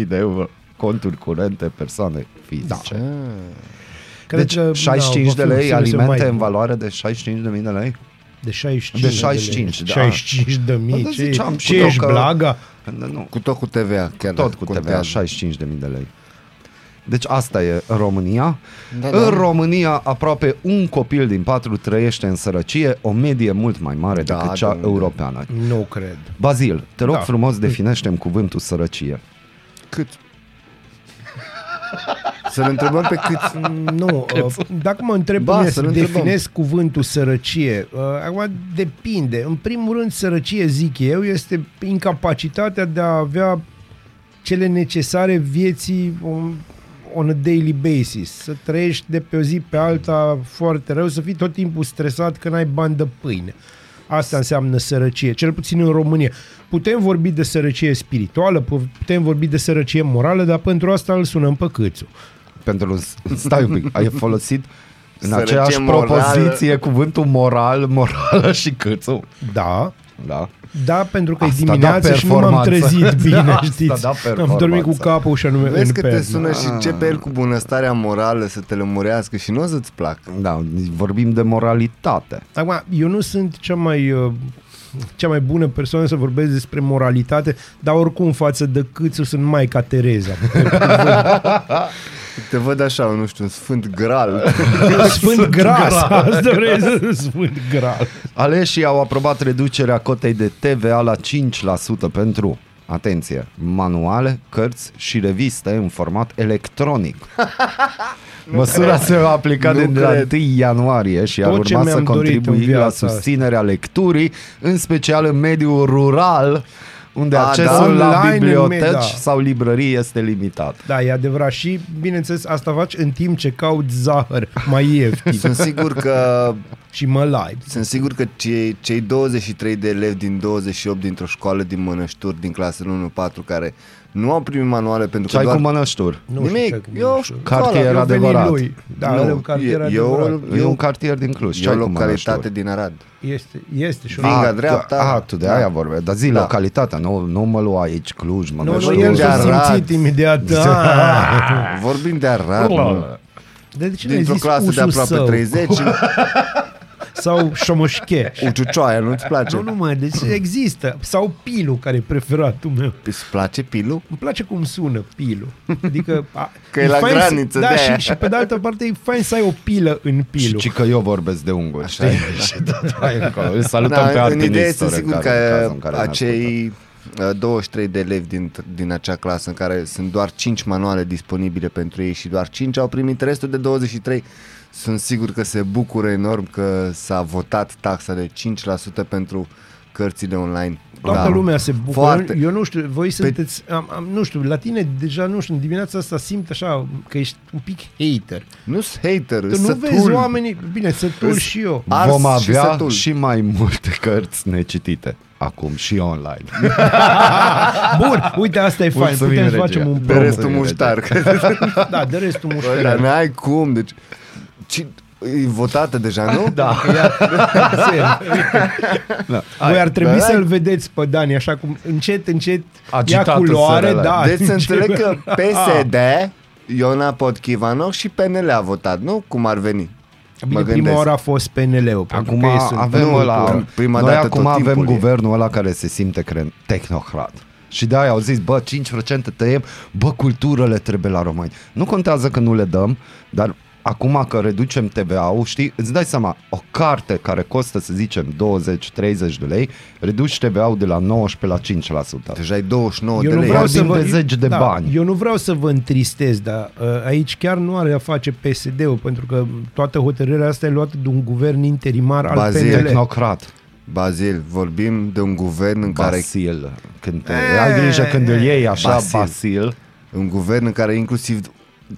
700.000 de euro conturi curente persoane fizice. Da. Cred Deci că, 65 da, de va fi lei un SMS alimente mai în bun. valoare de 65.000 de lei? De 65 De 65, de da. lei. 65 de mii. Da, Ce, ziceam, ce cu ești tot că- Blaga? Nu, Cu tot cu TVA, chiar tot dacă cu TVA, contează. 65.000 de lei. Deci asta e România. Da, în da. România aproape un copil din patru trăiește în sărăcie, o medie mult mai mare Da, decât cea domnule. europeană. Nu cred. Bazil, te rog Da. frumos, definește cuvântul sărăcie. Cât? Să-l întrebăm pe cât. Nu, uh, dacă mă întreb Ba, ba, să-l să întrebăm. definesc cuvântul sărăcie, uh, acum depinde. În primul rând, sărăcie, zic eu, este incapacitatea de a avea cele necesare vieții on, on a daily basis. Să trăiești de pe o zi pe alta foarte rău, să fii tot timpul stresat că n-ai bani de pâine. Asta înseamnă sărăcie, cel puțin în România. Putem vorbi de sărăcie spirituală, putem vorbi de sărăcie morală, dar pentru asta îl sunăm pe câțu. Pentru stai un pic, ai folosit în Sărăcie aceeași morală. propoziție cuvântul moral, morală și câțu. Da, Da. Da, pentru că e Asta dimineață da și nu m-am performanță. trezit bine, Asta știți. da Am performanță. dormit cu capul și anume Vezi în că te pernă. sună și începe el cu bunăstarea morală să te lămurească și nu o să-ți placă. Da, vorbim de moralitate. Acum, eu nu sunt cea mai, uh, cea mai bună persoană să vorbesc despre moralitate, dar oricum față de câțu sunt Maica Tereza. Te văd așa, nu știu, un sfânt gral. Sfânt gras, asta vrei să Sfânt gras. Aleșii au aprobat reducerea cotei de TVA la 5% pentru, atenție, manuale, cărți și reviste în format electronic. Măsura se va aplica Nu de la cred. 1 ianuarie și ar Tot ce urma să mi-am dorit în contribui la viața asta. susținerea lecturii, în special în mediul rural, unde A, accesul da. la Online în biblioteci med- da. sau librării este limitat. Da, e adevărat și, bineînțeles, asta faci în timp ce cauți zahăr mai ieftin Sunt sigur că și mălai. sunt sigur că cei, cei 23 de elevi din 28 dintr-o școală din Mănășturi, din clasele 1-4, care nu au primit manuale pentru Ce că ai doar... cu mănășturi? Nu Nimic, știu ce- eu nu știu. Cartier Eu venit adevărat. Lui. Da, Nu, are un cartier e- eu- adevărat. E un cartier din Cluj. Ce E o ai cu localitate Mănășturi? din Arad. Este, este și Vinga, Ah, dreapta. Tu, ah, tu de Da. aia vorbeai. Dar zi Da. localitatea, nu, nu mă lua aici Cluj, mă Nu, nu, vorbim el de s-a Arad. simțit imediat. Ah. Vorbim de Arad, nu? De ce n-ai dintr-o zis clasă de usul aproape său? 30, Sau șomoșche. uciucioaia, nu-ți place? Nu, nu mă, deci există. Sau Pilu, care e preferatul meu. Îți place pilul? Îmi place cum sună Pilu. Adică... A, Că e la fain graniță, să, Da, de-aia. și, și pe de altă parte e fain să ai o pilă în Și, Pilu. și că eu vorbesc de unguri, Așa știi? e, și tot mai încolo. Îl salutăm pe Da, în Artemis idee sunt Sore, sigur care- în cazul că în care ne ascultă. acei uh, 23 de elevi din, din acea clasă în care sunt doar 5 manuale disponibile pentru ei și doar 5 au primit restul de 23 sunt sigur că se bucură enorm că s-a votat taxa de 5% pentru cărțile online. Toată Da. lumea se bucură. Foarte. Eu nu știu, voi sunteți, am, am, nu știu, la tine deja, nu știu, în dimineața asta simt așa că ești un pic hater. Nu sunt hater, Tu sunt nu vezi sătul. oamenii, bine, sătul Îs- și eu. Ars Vom și avea sătul. și mai multe cărți necitite acum și online. Bun, uite, asta e fain, Mulțumim, putem să regia. facem un De promo. restul muștar. Da, de restul Bă, muștar. dar n-ai cum, deci... Ci, e votată deja, nu? Da. Da. Voi ar trebui Dar ai- să-l vedeți pe Dani, așa cum încet, încet ia Agitatul culoare, SRL. da. Deci să încep- înțeleg că Ah. PSD, Iona Podchivanoc și PNL a votat, nu? Cum ar veni? Bine, Mă prima gândesc. oară a fost PNL-ul. pentru Acum că ei sunt- avem Nu, ăla, prima noi dată acum tot avem timpul e. guvernul ăla care se simte cre- tehnocrat. Și de-aia au zis, bă, 5% tăiem, bă, cultură trebuie la români. Nu contează că nu le dăm, dar acum că reducem TVA-ul, știi, îți dai seama, o carte care costă, să zicem, 20-30 de lei, reduci TVA-ul de la 19 la 5%. Deja ai 29 Eu de nu lei. vreau să Vorbim vă, de zeci de da, bani. Eu nu vreau să vă întristez, dar uh, aici chiar nu are a face PSD-ul, pentru că toată hotărârea asta e luată de un guvern interimar al Bazil. PNL. Tehnocrat. Bazil, vorbim de un guvern în care Basil. Când te, Eh, ai grijă când îl iei așa, Basil. Basil. Basil un guvern în care inclusiv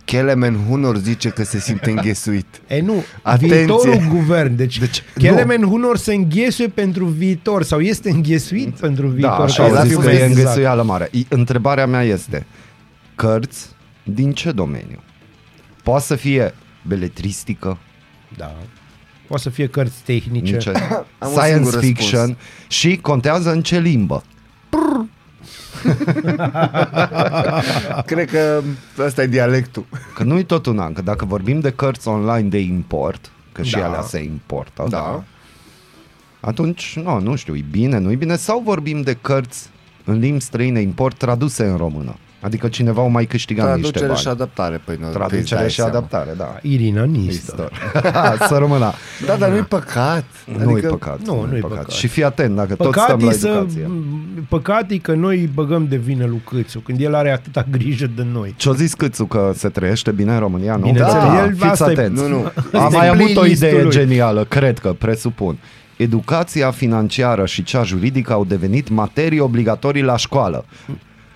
Kelemen Hunor zice că se simte înghesuit. E nu, Atenție. viitorul guvern. Deci, Deci, Kelemen Hunor se înghesuie pentru viitor sau este înghesuit pentru viitor. Da, așa ca au să zis fiu că e exact. înghesuială mare. I- Întrebarea mea este, cărți din ce domeniu? Poate să fie beletristică, Da. Poate să fie cărți tehnice. în ce, Am un science singur fiction răspuns. și contează în ce limbă. Cred că ăsta e dialectul. Că nu-i tot un an, că dacă vorbim de cărți online de import, că și Da. alea se importă, Da. atunci, nu, nu știu, e bine, nu e bine, sau vorbim de cărți în limbi străine import traduse în română. Adică cineva o mai câștigat niște Traducere bani. și adaptare. Păi, nu, îți Traducere dai și seama. adaptare, da. Irina Nistor. Istor. să rămână. Da, dar nu-i păcat. Nu e păcat. nu, nu e păcat. Și fii atent, dacă tot Păcat stăm e, la să, educație. păcat e că noi băgăm de vină lui Câțu, când el are atâta grijă de noi. Ce-o zis Câțu că se trăiește bine în România, nu? Bineînțeles, da, el- fiți asta e- atenți. Nu, nu. Am Este mai avut o playlistul idee lui. genială, cred că, presupun. Educația financiară și cea juridică au devenit materii obligatorii la școală.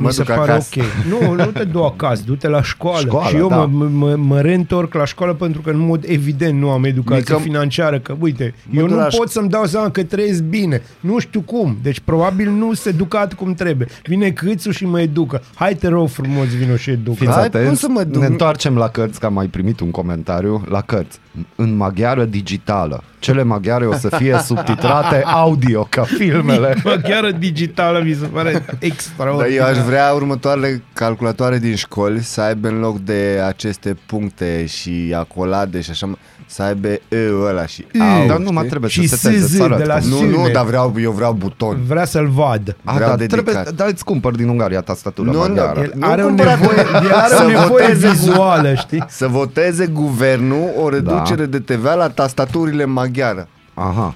Mă Mi se duc pare acasă. ok. Nu, nu te du acasă, du-te la școală. Școală, și eu da. mă, mă, mă reîntorc la școală pentru că în mod evident nu am educație Mică- financiară, că uite, Mă eu duc nu la pot șc- să-mi dau seama că trăiesc bine. Nu știu cum. Deci probabil nu se educat cum trebuie. Vine câțu și mă educă. Hai te rog frumos, vino și educă. Fiți Hai, atenți, cum să mă duc? ne întoarcem la cărți, că am mai primit un comentariu la cărți. În maghiară digitală. Cele maghiare o să fie subtitrate audio, ca filmele. Maghiară digitală mi se pare Dar extraordinar. eu aș vrea următoarele calculatoare din școli să aibă în loc de aceste puncte și acolade și așa, să aibă E ăla și au, Dar nu mai știi? trebuie Și să seteze, SZ să arăt de la cum. Nu, Sune. nu, dar vreau, eu vreau buton. Vrea să-l vad. A, vreau da, dedicat. trebuie, dar îți cumpăr din Ungaria tastatură Nu, nu, maghiară. El Nu are o cumpărat- nevoie, el are Să o nevoie voteze- vizuală, știi? Să voteze guvernul o reducere de TVA la tastaturile maghiară. Aha.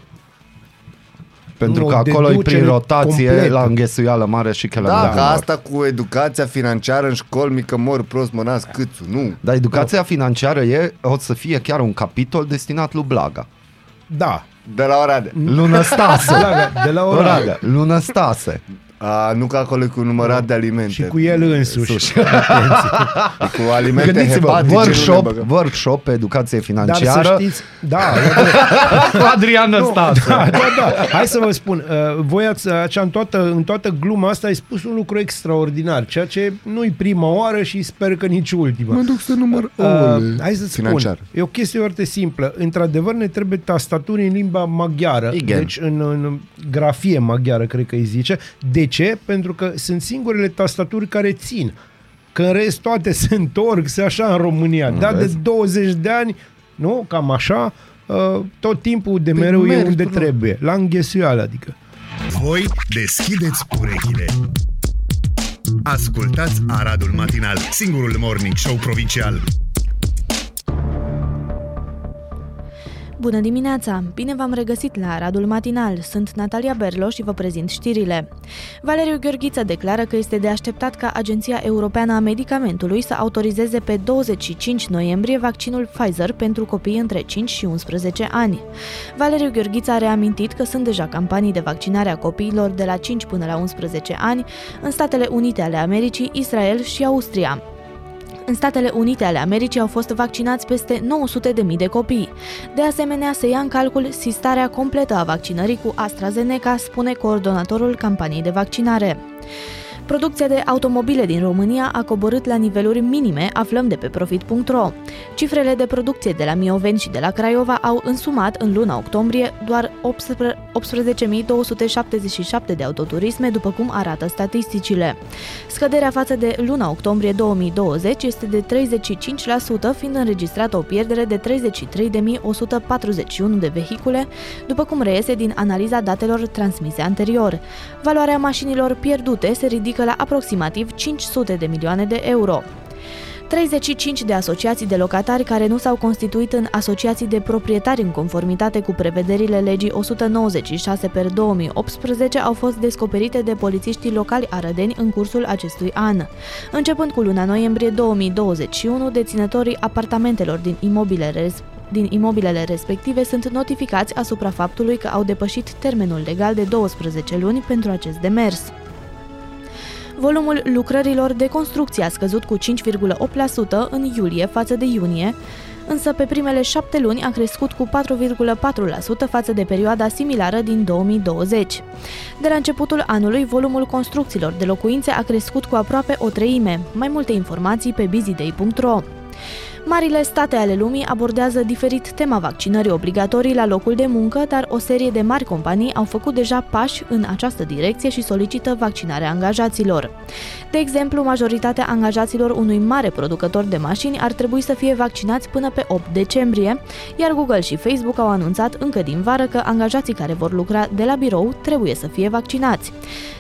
Pentru Nu, că acolo e prin deducere rotație completă. la înghesuială mare și că la Da, mare. ca asta cu educația financiară în școli, mică mor prost mănați câțu, nu. Dar educația financiară e, o să fie chiar un capitol destinat lui Blaga. Da. De la Oradea. Lună Stase. Blaga, de la Oradea. Oradea. Lună Stase. A, nu că acolo e cu numărat de alimente. Și cu el însuși. E cu alimente Gândiți-vă, hepatice, workshop, nu le băgăm. workshop pe educație Dar financiară. să știți, da, Adrian nu, Stase. da, da, da. Hai să vă spun, uh, voi ați, așa, în, toată, în toată gluma asta ai spus un lucru extraordinar, ceea ce nu-i prima oară și sper că nici ultima. Mă duc să număr Uh, ouăle. hai să spun, Financiar. e o chestie foarte simplă. Într-adevăr ne trebuie tastaturi în limba maghiară, Igen. deci în, în grafie maghiară, cred că îi zice. De ce? Pentru că sunt singurele tastaturi care țin. Că în rest toate se întorc, se așa în România. Da, de vezi? 20 de ani, nu? Cam așa, uh, tot timpul de mereu e mergi unde tu, nu? trebuie. La înghesuială, adică. Voi deschideți urechile. Ascultați Aradul Matinal, singurul morning show provincial. Bună dimineața! Bine v-am regăsit la Aradul Matinal. Sunt Natalia Berlo și vă prezint știrile. Valeriu Gheorghiță declară că este de așteptat ca Agenția Europeană a Medicamentului să autorizeze pe 25 noiembrie vaccinul Pfizer pentru copii între 5 și 11 ani. Valeriu Gheorghiță a reamintit că sunt deja campanii de vaccinare a copiilor de la 5 până la 11 ani în Statele Unite ale Americii, Israel și Austria. În Statele Unite ale Americii au fost vaccinați peste 900.000 de copii. De asemenea, se ia în calcul sistarea completă a vaccinării cu AstraZeneca, spune coordonatorul campaniei de vaccinare. Producția de automobile din România a coborât la niveluri minime, aflăm de pe profit.ro. Cifrele de producție de la Mioveni și de la Craiova au însumat în luna octombrie doar 18.277 de autoturisme, după cum arată statisticile. Scăderea față de luna octombrie 2020 este de 35%, fiind înregistrată o pierdere de 33.141 de vehicule, după cum reiese din analiza datelor transmise anterior. Valoarea mașinilor pierdute se ridică la aproximativ 500 de milioane de euro. 35 de asociații de locatari care nu s-au constituit în asociații de proprietari în conformitate cu prevederile legii 196 per 2018 au fost descoperite de polițiștii locali arădeni în cursul acestui an. Începând cu luna noiembrie 2021, deținătorii apartamentelor din imobilele din imobilele respective sunt notificați asupra faptului că au depășit termenul legal de 12 luni pentru acest demers. Volumul lucrărilor de construcție a scăzut cu 5,8% în iulie față de iunie, însă pe primele șapte luni a crescut cu 4,4% față de perioada similară din 2020. De la începutul anului, volumul construcțiilor de locuințe a crescut cu aproape o treime. Mai multe informații pe busyday.ro. Marile state ale lumii abordează diferit tema vaccinării obligatorii la locul de muncă, dar o serie de mari companii au făcut deja pași în această direcție și solicită vaccinarea angajaților. De exemplu, majoritatea angajaților unui mare producător de mașini ar trebui să fie vaccinați până pe 8 decembrie, iar Google și Facebook au anunțat încă din vară că angajații care vor lucra de la birou trebuie să fie vaccinați.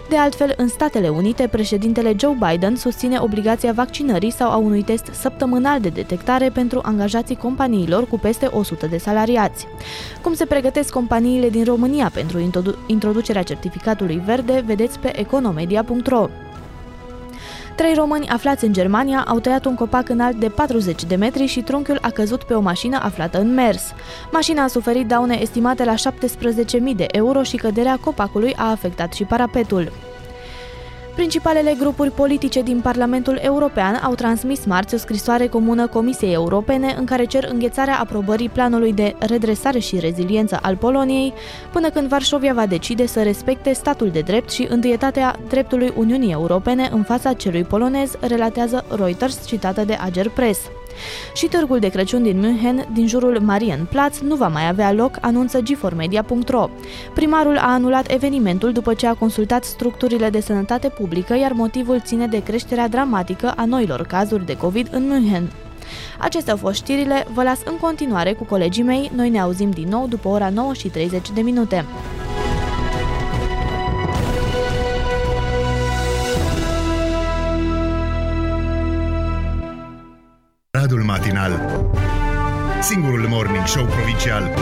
De altfel, în Statele Unite, președintele Joe Biden susține obligația vaccinării sau a unui test săptămânal de detectare pentru angajații companiilor cu peste 100 de salariați. Cum se pregătesc companiile din România pentru introducerea certificatului verde, vedeți pe economedia.ro. Trei români aflați în Germania au tăiat un copac înalt de 40 de metri și trunchiul a căzut pe o mașină aflată în mers. Mașina a suferit daune estimate la 17.000 de euro și căderea copacului a afectat și parapetul. Principalele grupuri politice din Parlamentul European au transmis marți o scrisoare comună Comisiei Europene în care cer înghețarea aprobării planului de redresare și reziliență al Poloniei până când Varșovia va decide să respecte statul de drept și întâietatea dreptului Uniunii Europene în fața celui polonez, relatează Reuters citată de Ager Press. Și târgul de Crăciun din München, din jurul Marienplatz, nu va mai avea loc, anunță g4media.ro. Primarul a anulat evenimentul după ce a consultat structurile de sănătate publică, iar motivul ține de creșterea dramatică a noilor cazuri de COVID în München. Acestea au fost știrile, vă las în continuare cu colegii mei, noi ne auzim din nou după ora 9 și 30 de minute. Aradul Matinal Singurul Morning Show Provincial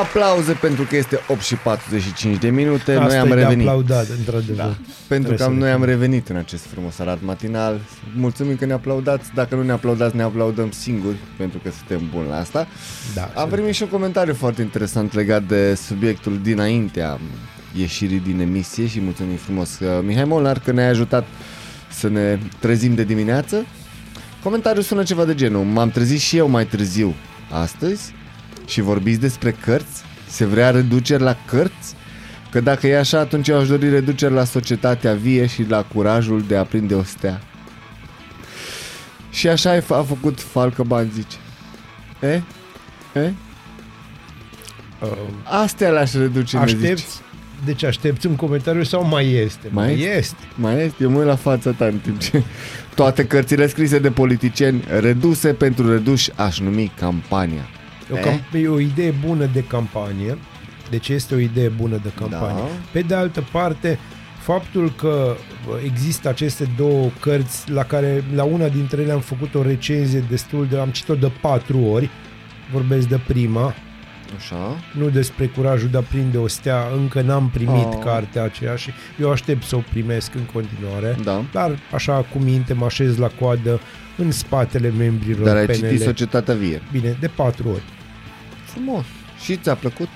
Aplauze pentru că este 8 și 45 de minute. Asta noi am e de revenit. aplaudat, într-adevăr. Da. Pentru Trebuie că să noi ne am revenit în acest frumos arat matinal. Mulțumim că ne aplaudați. Dacă nu ne aplaudați, ne aplaudăm singuri, pentru că suntem buni la asta. Da, Am primit și un comentariu foarte interesant legat de subiectul dinaintea ieșirii din emisie și mulțumim frumos uh, Mihai Molnar că ne-a ajutat să ne trezim de dimineață. Comentariul sună ceva de genul. M-am trezit și eu mai târziu astăzi și vorbiți despre cărți? Se vrea reduceri la cărți? Că dacă e așa, atunci eu aș dori reduceri la societatea vie și la curajul de a prinde o stea. Și așa a făcut Falcă Bani, zice. E? E? Uh, Astea le-aș reduce, ne zice. aștepți? Deci aștepți un comentariu sau mai este? Mai este. Mai este? Eu mă uit la fața ta în timp ce toate cărțile scrise de politicieni reduse pentru reduși aș numi campania. E o, Eh? cam- e o idee bună de campanie. Deci este o idee bună de campanie. Da. Pe de altă parte, faptul că bă, există aceste două cărți la care la una dintre ele am făcut o recenzie destul de, am citit-o de patru ori, vorbesc de prima, Așa. nu despre curajul de a prinde o stea, încă n-am primit Oh. cartea aceea și eu aștept să o primesc în continuare, Da. dar așa cu minte mă așez la coadă în spatele membrilor Dar ai PNL. citit Societatea Vie. Bine, de patru ori. Frumos. Și ți-a plăcut?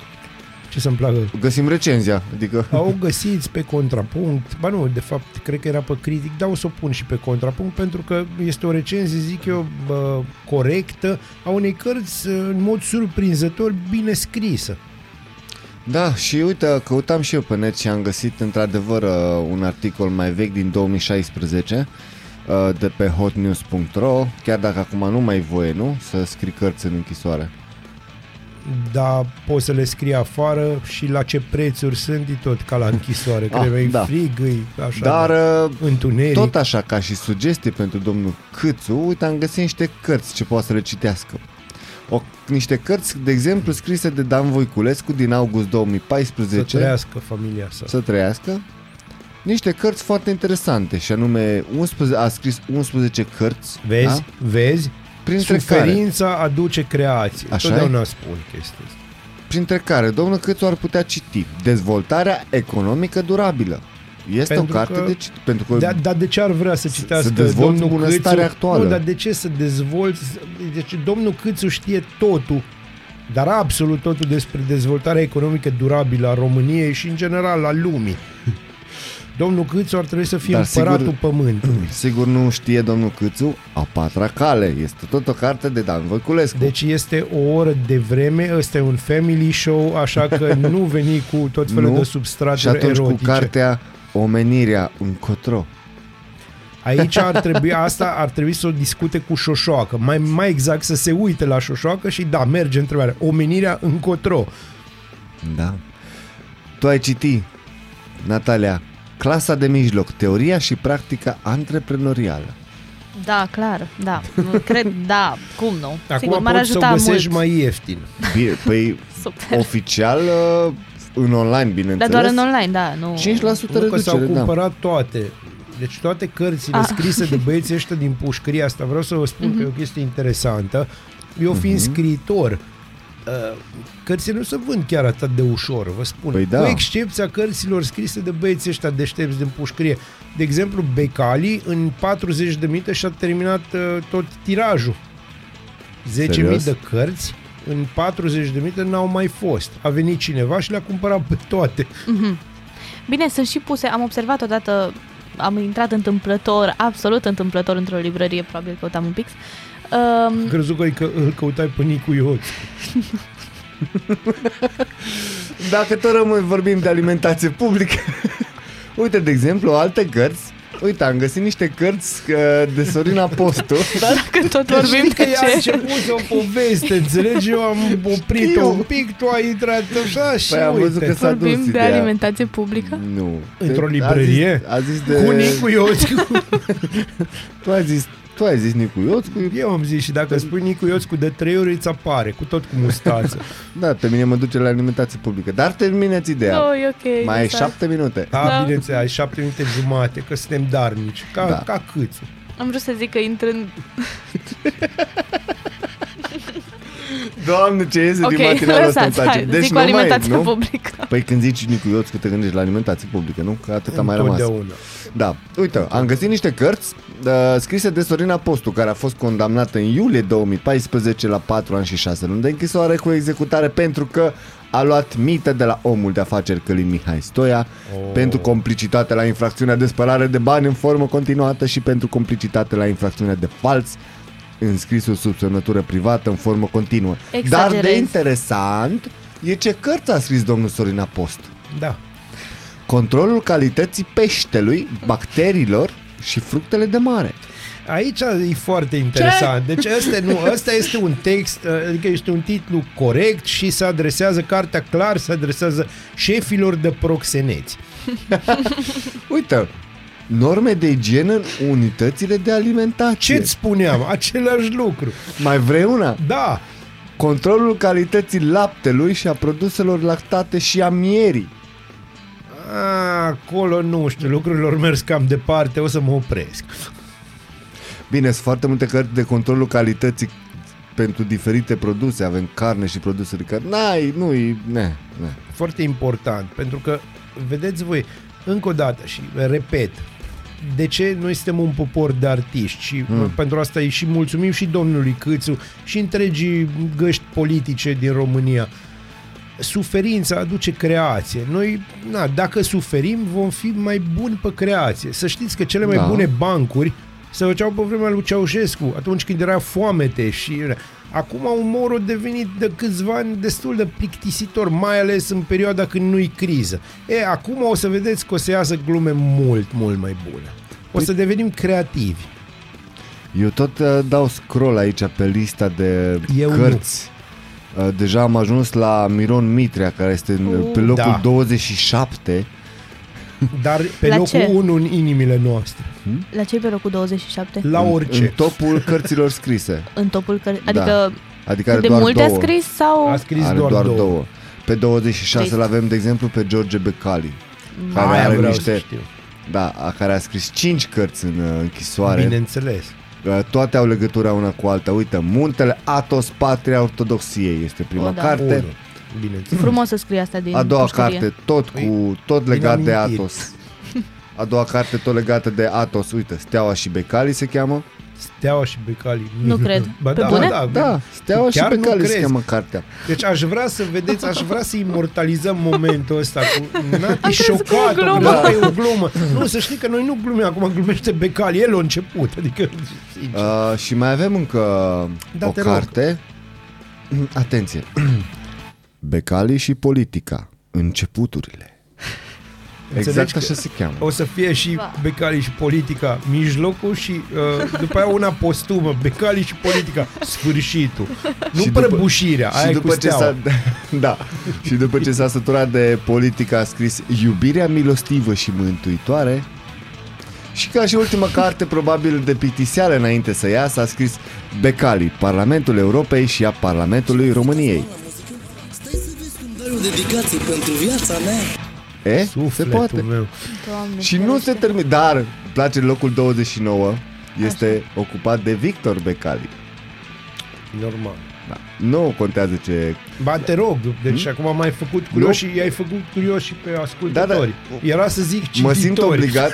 Ce să-mi placă? Găsim recenzia. Adică... Au găsiți pe contrapunct, ba nu, de fapt, cred că era pe critic, dar o să o pun și pe contrapunct pentru că este o recenzie, zic eu, bă, corectă a unei cărți în mod surprinzător bine scrisă. Da, și uite, căutam și eu pe net și am găsit într-adevăr uh, un articol mai vechi din 2016 uh, de pe hotnews.ro, chiar dacă acum nu mai e voie, nu? Să scrii cărți în închisoare. Dar poți să le scrii afară și la ce prețuri sunt, e tot ca la închisoare. Ah, Cred că e da. frig, e așa, Dar uh, întuneric. tot așa ca și sugestie pentru domnul Câțu, uite, am găsit niște cărți ce poate să le citească. O, niște cărți, de exemplu, scrise de Dan Voiculescu din august să 2014. trăiască familia sa. să trăiască. Niște cărți foarte interesante și anume 11, a scris 11 cărți Vezi? Da? Vezi? Printre care, Suferința aduce creație. Așa Totdeauna spun chestia asta. printre care domnul Câțu ar putea citi Dezvoltarea economică durabilă. Este Pentru o carte că- de citit. Pentru că Dar da, de ce ar vrea să citească să dezvolte domnul bunăstarea Câțu? actuală. Nu, dar de ce să dezvolți? Deci domnul Câțu știe totul, dar absolut totul despre dezvoltarea economică durabilă a României și în general a lumii. Domnul Câțu ar trebui să fie Dar împăratul sigur- pământului. sigur nu știe domnul Câțu a patra cale. Este tot o carte de Dan Voiculescu. Deci este o oră de vreme, ăsta e un family show, așa că nu veni cu tot felul Nu? de și substraturi atunci erotice. cu cartea Omenirea încotro. Aici ar trebui, asta ar trebui să o discute cu Șoșoacă. Mai, mai exact să se uite la Șoșoacă și da, merge întrebarea. Omenirea încotro. Da. Tu ai citit, Natalia, Clasa de mijloc, teoria și practica antreprenorială. Da, clar, da. Nu, Cred, da, cum nu? Acum Sigur, m-ar poți să o ajuta găsești mult. mai ieftin. Bine, păi Super. oficial uh, în online, Dar bineînțeles. doar în online, da, nu. 5% Nu că s-au reducere, da. cumpărat toate. Deci toate cărțile Ah. scrise de băieții ăștia din pușcărie asta, vreau să vă spun că e o chestie interesantă. Eu fiind scriitor, uh, cărțile nu se vând chiar atât de ușor, vă spun. Păi da. Cu excepția cărților scrise de băieții ăștia deștepți din pușcărie. De exemplu, Becali în 40 de minute și-a terminat uh, tot tirajul. 10.000 Serios? de cărți în 40 de minute n-au mai fost. A venit cineva și le-a cumpărat pe toate. Bine, sunt și puse, am observat odată, am intrat întâmplător, absolut întâmplător într-o librărie, probabil căutam un pix. Um, Am crezut că îl că îl căutai pe Nicu Ioț. Dacă tot rămâi vorbim de alimentație publică, uite, de exemplu, alte cărți. Uite, am găsit niște cărți uh, de Sorina Postu. dacă tot vorbim Știi că de ea a ce? început o poveste, înțelegi? Eu am oprit-o Știu. un pic, tu ai intrat așa și Păi am văzut uite. că s-a dus Vorbim de ideea. alimentație publică? Nu. Într-o A librărie? zis, a zis de... Cu Nicu Ioț. Tu ai zis, tu ai zis Nicu Ioțcu. Eu am zis și dacă spui Nicu Ioțcu de trei ori îți apare, cu tot cu mustață. Da, pe mine mă duce la alimentație publică. Dar terminați ideea. Oh, e ok. Mai ai exact. șapte minute. Da, Da. bineînțeles, ai șapte minute jumate, că suntem darnici, ca, Da. ca câțu. Am vrut să zic că intră în... Doamne, ce iese Ok, din matinalul ăsta îmi lăsați, place. hai, Deci zic nu cu mai, alimentație nu? publică. Păi când zici Nicu Ioțcu, te gândești la alimentație publică, nu? Că atât a mai rămas. Întotdeauna. Da, uite, am găsit niște cărți uh, scrise de Sorina Postu, care a fost condamnată în iulie 2014 la 4 ani și 6 luni de închisoare cu executare pentru că a luat mită de la omul de afaceri Călin Mihai Stoia oh. pentru complicitate la infracțiunea de spălare de bani în formă continuată și pentru complicitate la infracțiunea de fals înscrisul sub semnătură privată în formă continuă. Dar Exagerezi. de interesant e ce cărți a scris domnul Sorina Postu. Da. Controlul calității peștelui, bacteriilor și fructele de mare. Aici e foarte interesant. Deci ăsta, nu, ăsta este un text, adică este un titlu corect și se adresează, cartea clar se adresează șefilor de proxeneți. Uite, norme de igienă în unitățile de alimentație. Ce-ți spuneam? Același lucru. Mai vrei una? Da, Controlul calității laptelui și a produselor lactate și a mierii. A, acolo, nu știu, lucrurile au mers cam departe, o să mă opresc. Bine, sunt foarte multe cărți de controlul calității pentru diferite produse. Avem carne și produse de carne. N-ai, nu-i, ne, ne. Foarte important, pentru că, vedeți voi, încă o dată și repet, de ce noi suntem un popor de artiști și mm. pentru asta îi și mulțumim și domnului Câțu și întregii găști politice din România. Suferința aduce creație. Noi, na, dacă suferim, vom fi mai buni pe creație. Să știți că cele mai Da. bune bancuri se făceau pe vremea lui Ceaușescu, atunci când era foamete și... Acum umorul a devenit de câțiva ani destul de plictisitor, mai ales în perioada când nu-i criză. E, acum o să vedeți că o să iasă glume mult, mult mai bune. O să devenim creativi. Eu tot uh, dau scroll aici pe lista de Eu cărți. Uh, deja am ajuns la Miron Mitrea, care este în- Uh. pe locul Da. 27. Dar pe La locul ce? 1 în inimile noastre. La ce pe locul 27? La În, orice. în topul cărților scrise. În topul care... Adică Adică cât are de doar multe două. a scris sau... A scris are doar, doar două. două. Pe 26 Trist. îl avem, de exemplu, pe George Becali. Care Aia are vreau niște, să știu. da, a- care a scris 5 cărți în uh, închisoare. Bineînțeles. Uh, Toate au legătura una cu alta. Uite, Muntele Atos, Patria Ortodoxiei este prima O, da. carte. Unu. Bineînțeles. Frumos să scrie asta din A doua pușcărie. carte tot Păi, cu tot din legat de amintiri. Atos. A doua carte tot legată de Atos. Uite, Steaua și Becali se cheamă. Steaua și Becali. Nu cred. Ba, Pe da, bune? Da, Da, Steaua Chiar și nu Becali se crezi? cheamă cartea. Deci aș vrea să vedeți, aș vrea să imortalizăm momentul ăsta cu Nati crezut că e o șocat, glumă. da. e o glumă. Nu, să știi că noi nu glumim, acum glumește Becali, el a început, adică sincer. Uh, și mai avem încă Da, o te rog. carte. Atenție. Becali și politica. Începuturile. Înțelegi Exact că așa se cheamă. O să fie și Va. Becali și politica mijlocul și uh, după aia una postumă, Becali și politica sfârșitul. Nu Și după- prăbușirea, aia și e după cu ce steaua. s-a, da, și după ce s-a săturat de politică a scris Iubirea milostivă și mântuitoare și ca și ultima carte probabil de plictiseală înainte să iasă a scris Becali, Parlamentul Europei și a Parlamentului României. Stai să vezi cum dai o dedicație pentru viața mea. E? Se Sufletul poate. meu. Doamne, Și nu se ferește. termină, dar îmi place locul 29, este ocupat de Victor Becali. Normal. Da. Nu contează ce... Ba, te rog, deci Hmm? acum m-ai făcut curios și i-ai făcut curios și pe ascultători. Era să zic cititori. Da, Mă simt obligat.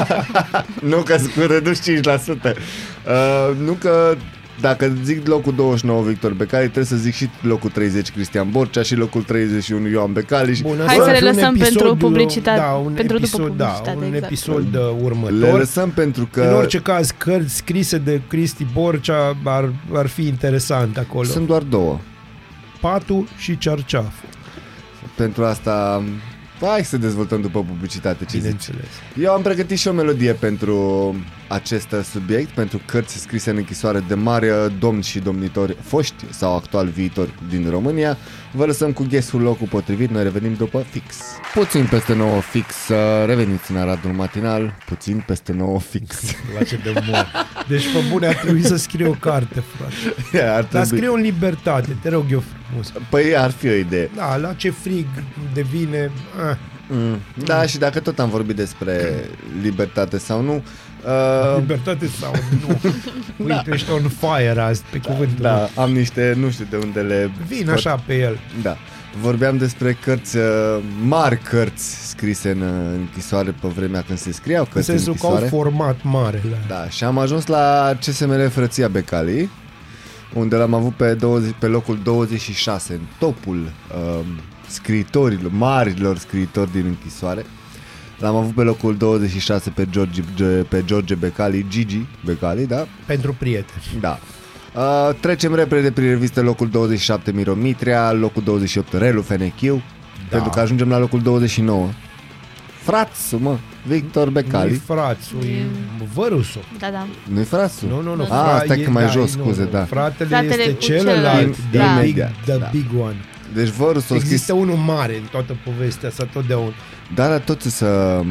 nu că sunt cu redus 5%. Uh, nu că dacă zic locul 29 Victor Becali, trebuie să zic și locul 30 Cristian Borcea și locul 31 Ioan Becali și Bun, Hai asta să ar le fi un lăsăm pentru episod, publicitate, Da, un pentru după episod, da, publicitate, un exact. episod uh, le următor. lăsăm pentru că În orice caz, cărți scrise de Cristi Borcea ar, ar fi interesant acolo. sunt doar două. Patul și Cerceaful, Pentru asta hai să dezvoltăm după publicitate ce zici. bineînțeles. Eu am pregătit și o melodie pentru acest subiect, pentru cărți scrise în închisoare de mari domni și domnitori foști sau actual viitori din România. Vă lăsăm cu ghesul locul potrivit, noi revenim după fix. Puțin peste 9 fix, uh, reveniți în Aradul Matinal, puțin peste 9 fix. La ce de mor. Deci, pe bune, ar trebui să scrie o carte, frate. Ar Dar trebui... scrie în libertate, te rog eu frumos. Păi ar fi o idee. Da, la ce frig devine... Ah, Mm. Da, și dacă tot am vorbit despre libertate sau nu, uh, libertate sau nu. Uite, ești on fire azi, pe cuvântul meu. da, am niște, nu știu de unde le... Vin scot. așa pe el. Da. Vorbeam despre cărți, uh, mari cărți scrise în uh, închisoare pe vremea când se scriau În cărți în sensul că au închisoare. format mare. La... Da, și am ajuns la CSML Frăția Becali, unde l-am avut pe, 20, pe locul 26, în topul um, scriitorilor, marilor scriitori din închisoare. L-am avut pe locul 26 pe George, pe George Becali, Gigi Becali, da? Pentru prieteni. Da. Uh, trecem repede prin revistă locul 27 Miro Mitrea, locul 28 Relu Fenechiu, da. pentru că ajungem la locul 29. Frațul, mă, Victor Nu-i Becali. frațul, e E- vărusul. Da, da. Nu-i frațul? Nu, nu, nu. Ah, fra- stai e- că mai da, jos, nu, scuze, nu. da. Fratele, Fratele este cu celălalt, celălalt, the, da. big, Imediat, the da. big one. Deci vărul s-a scris, Există unul mare în toată povestea asta, totdeauna. Dar tot să um,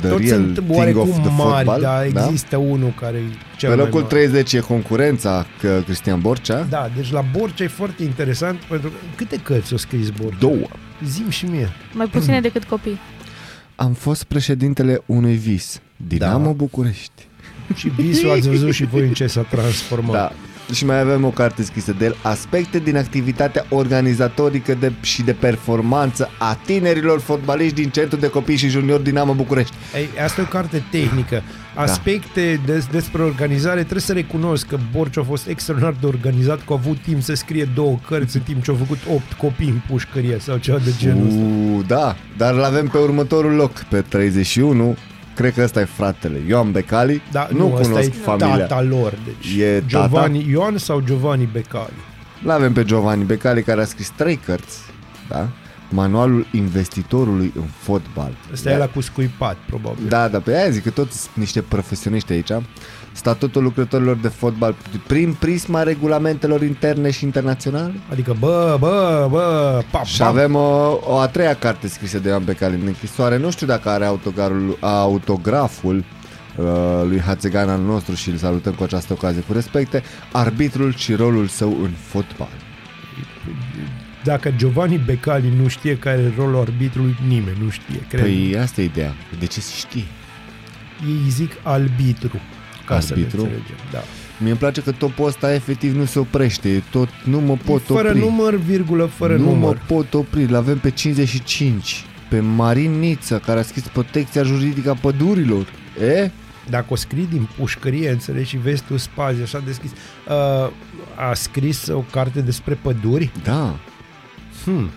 the Toți real sunt thing of oarecum the mari, football, dar da? există unul care e cel Pe mai locul mare. 30 e concurența că Cristian Borcea. Da, deci la Borcea e foarte interesant pentru că câte cărți o scris Borcea? Două. Zim și mie. Mai puține decât copii. Am fost președintele unui vis, Dinamo Da. București. Și visul ați văzut și voi în ce s-a transformat. Da. Și mai avem o carte scrisă de el, aspecte din activitatea organizatorică de, și de performanță a tinerilor fotbaliști din Centrul de Copii și Junior Dinamo București. Ei, asta e o carte tehnică. Da. Aspecte des, despre organizare, trebuie să recunosc că Borci a fost extraordinar de organizat, că a avut timp să scrie două cărți în timp ce au făcut opt copii în pușcărie sau ceva de genul ăsta. Uuu, da, dar îl avem pe următorul loc, pe 31. Cred că ăsta e fratele, Ioan Becali. Da, nu, nu, cunosc ăsta e familia. tata lor. Deci E tata? Giovanni Ioan sau Giovanni Becali? L-avem pe Giovanni Becali care a scris trei cărți, da? Manualul investitorului în fotbal. Ăsta da. e la cu scuipat, probabil. Da, da, pe aia zic că toți sunt niște profesioniști aici. Statutul lucrătorilor de fotbal prin prisma regulamentelor interne și internaționale. Adică, bă, bă, bă, pap, Și avem o, o a treia carte scrisă de Ioan Becali în închisoare. Nu știu dacă are autogarul, autograful uh, lui Hațegan al nostru și îl salutăm cu această ocazie cu respecte, arbitrul și rolul său în fotbal. Dacă Giovanni Becali nu știe care e rolul arbitrului, nimeni nu știe, cred. Păi asta e ideea. De ce se știe? Ei zic arbitru, ca să ne Arbitru? înțelegem. Da. Mie îmi place că topul ăsta efectiv nu se oprește. E Tot nu mă pot fără opri. număr, virgulă, fără nu număr. mă pot opri. L-avem pe 55. Pe Marin Niță, care a scris protecția juridică a pădurilor. E? Dacă o scrii din pușcărie, înțelegi, și vezi tu spazi așa deschis. Uh, a scris o carte despre păduri? Da. Hmm.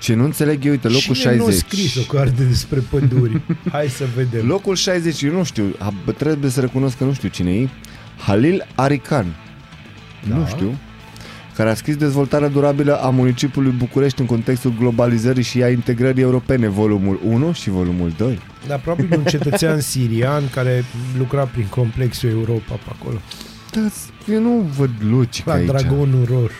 Ce nu înțeleg eu, uite, locul Cine nu a 60. scris o carte despre păduri? Hai să vedem. Locul 60, eu nu știu, ab- trebuie să recunosc că nu știu cine e. Halil Arican. Da. Nu știu. Care a scris dezvoltarea durabilă a municipiului București în contextul globalizării și a integrării europene, volumul 1 și volumul 2. Dar probabil un cetățean sirian care lucra prin complexul Europa pe acolo. Da, eu nu văd logic La aici. Dragonul Roșu.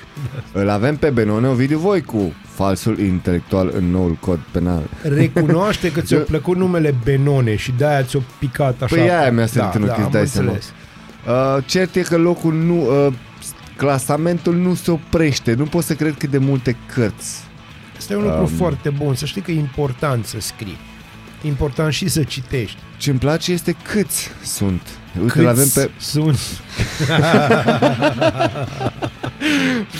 Îl avem pe Benone Ovidiu Voicu, falsul intelectual în noul cod penal. Recunoaște că ți-a Eu- plăcut numele Benone și de-aia ți-a picat așa. Păi aia mi-a sărit în ochi, îți am dai seama. înțeles. Uh, cert e că locul nu... Uh, clasamentul nu se oprește. Nu pot să cred cât de multe cărți. Asta e un lucru Um. foarte bun. Să știi că e important să scrii. Important și să citești. Ce îmi place este câți sunt. Uite, Câți îl avem pe... sunt.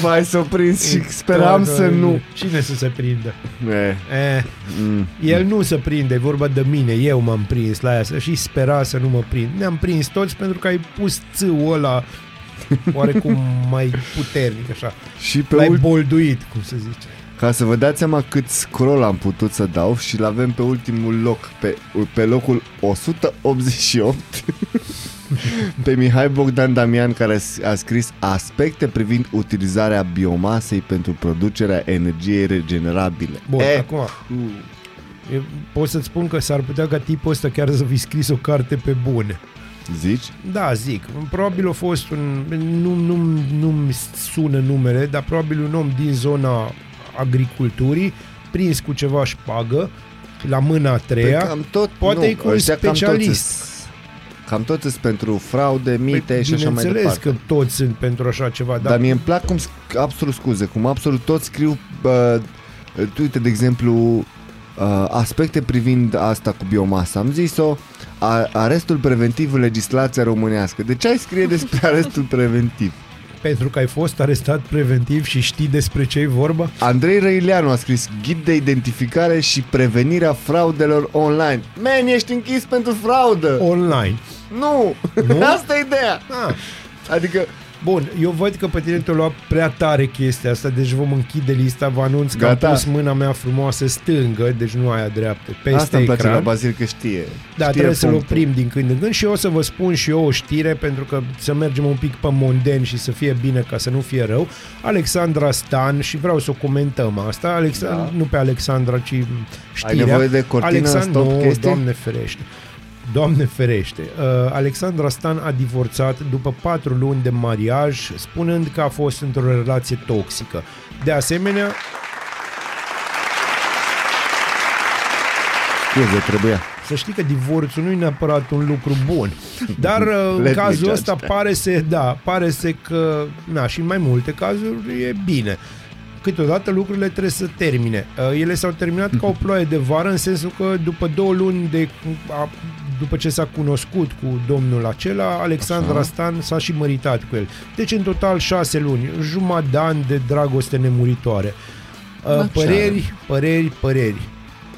Vai să o prins și speram să nu... Cine să se prindă? E, Eh, mm. el nu se prinde, e vorba de mine, eu m-am prins la aia să- și spera să nu mă prind. Ne-am prins toți pentru că ai pus țâul ăla oarecum mai puternic, așa. Și pe L-ai ult... bolduit, cum se zice. Ca să vă dați seama cât scroll am putut să dau și l avem pe ultimul loc, pe, pe locul 188, pe Mihai Bogdan Damian, care s- a scris aspecte privind utilizarea biomasei pentru producerea energiei regenerabile. Bun, e, acum, eu pot să-ți spun că s-ar putea ca tipul ăsta chiar să fi scris o carte pe bune. zici? Da, zic. Probabil a fost un... Nu, nu, nu-mi sună numele, dar probabil un om din zona agriculturii, prins cu ceva șpagă, la mâna a treia. Păi cam tot, poate nu, e cu un ăștia cam specialist. toți îs- Cam tot sunt pentru fraude, mite Păi, și așa mai bineînțeles departe. că toți sunt pentru așa ceva, Dar, dar, dar mie îmi plac cum, sc- absolut scuze, cum absolut toți scriu, uh, uite, de exemplu, uh, aspecte privind asta cu biomasa. Am zis-o, a, arestul preventiv în legislația românească. De ce ai scrie despre arestul preventiv? Pentru că ai fost arestat preventiv și știi despre ce e vorba, Andrei Răileanu a scris ghid de identificare și prevenirea fraudelor online. Man, ești închis pentru fraudă! online. Nu! Nu? Asta e ideea! Ah, Adică, Bun, eu văd că pe tine te-a luat prea tare chestia asta, deci vom închide lista, vă anunț că Gata. am pus mâna mea frumoasă stângă, deci nu aia dreaptă, peste asta îmi place ecran. la Bazil că știe. Da, știe trebuie să-l punctul. oprim din când în când și eu o să vă spun și eu o știre pentru că să mergem un pic pe monden și să fie bine ca să nu fie rău. Alexandra Stan și vreau să o comentăm asta, Alexandra, Da. nu pe Alexandra, ci știrea. nevoie de cortină stop nu, chestii? Doamne ferește. Doamne ferește. Uh, Alexandra Stan a divorțat după patru luni de mariaj, spunând că a fost într-o relație toxică. De asemenea, Scuze, trebuia. Să știi că divorțul nu e neapărat un lucru bun. Dar uh, în Let me cazul judge. ăsta pare să, da, pare să că, na, și în mai multe cazuri e bine. câteodată lucrurile trebuie să termine. Uh, Ele s-au terminat ca o ploaie de vară, în sensul că după două luni de a, după ce s-a cunoscut cu domnul acela, Alexandra Așa. Stan s-a și măritat cu el. Deci în total șase luni, jumătate de an de dragoste nemuritoare. Uh, Da, ce Păreri, păreri, păreri.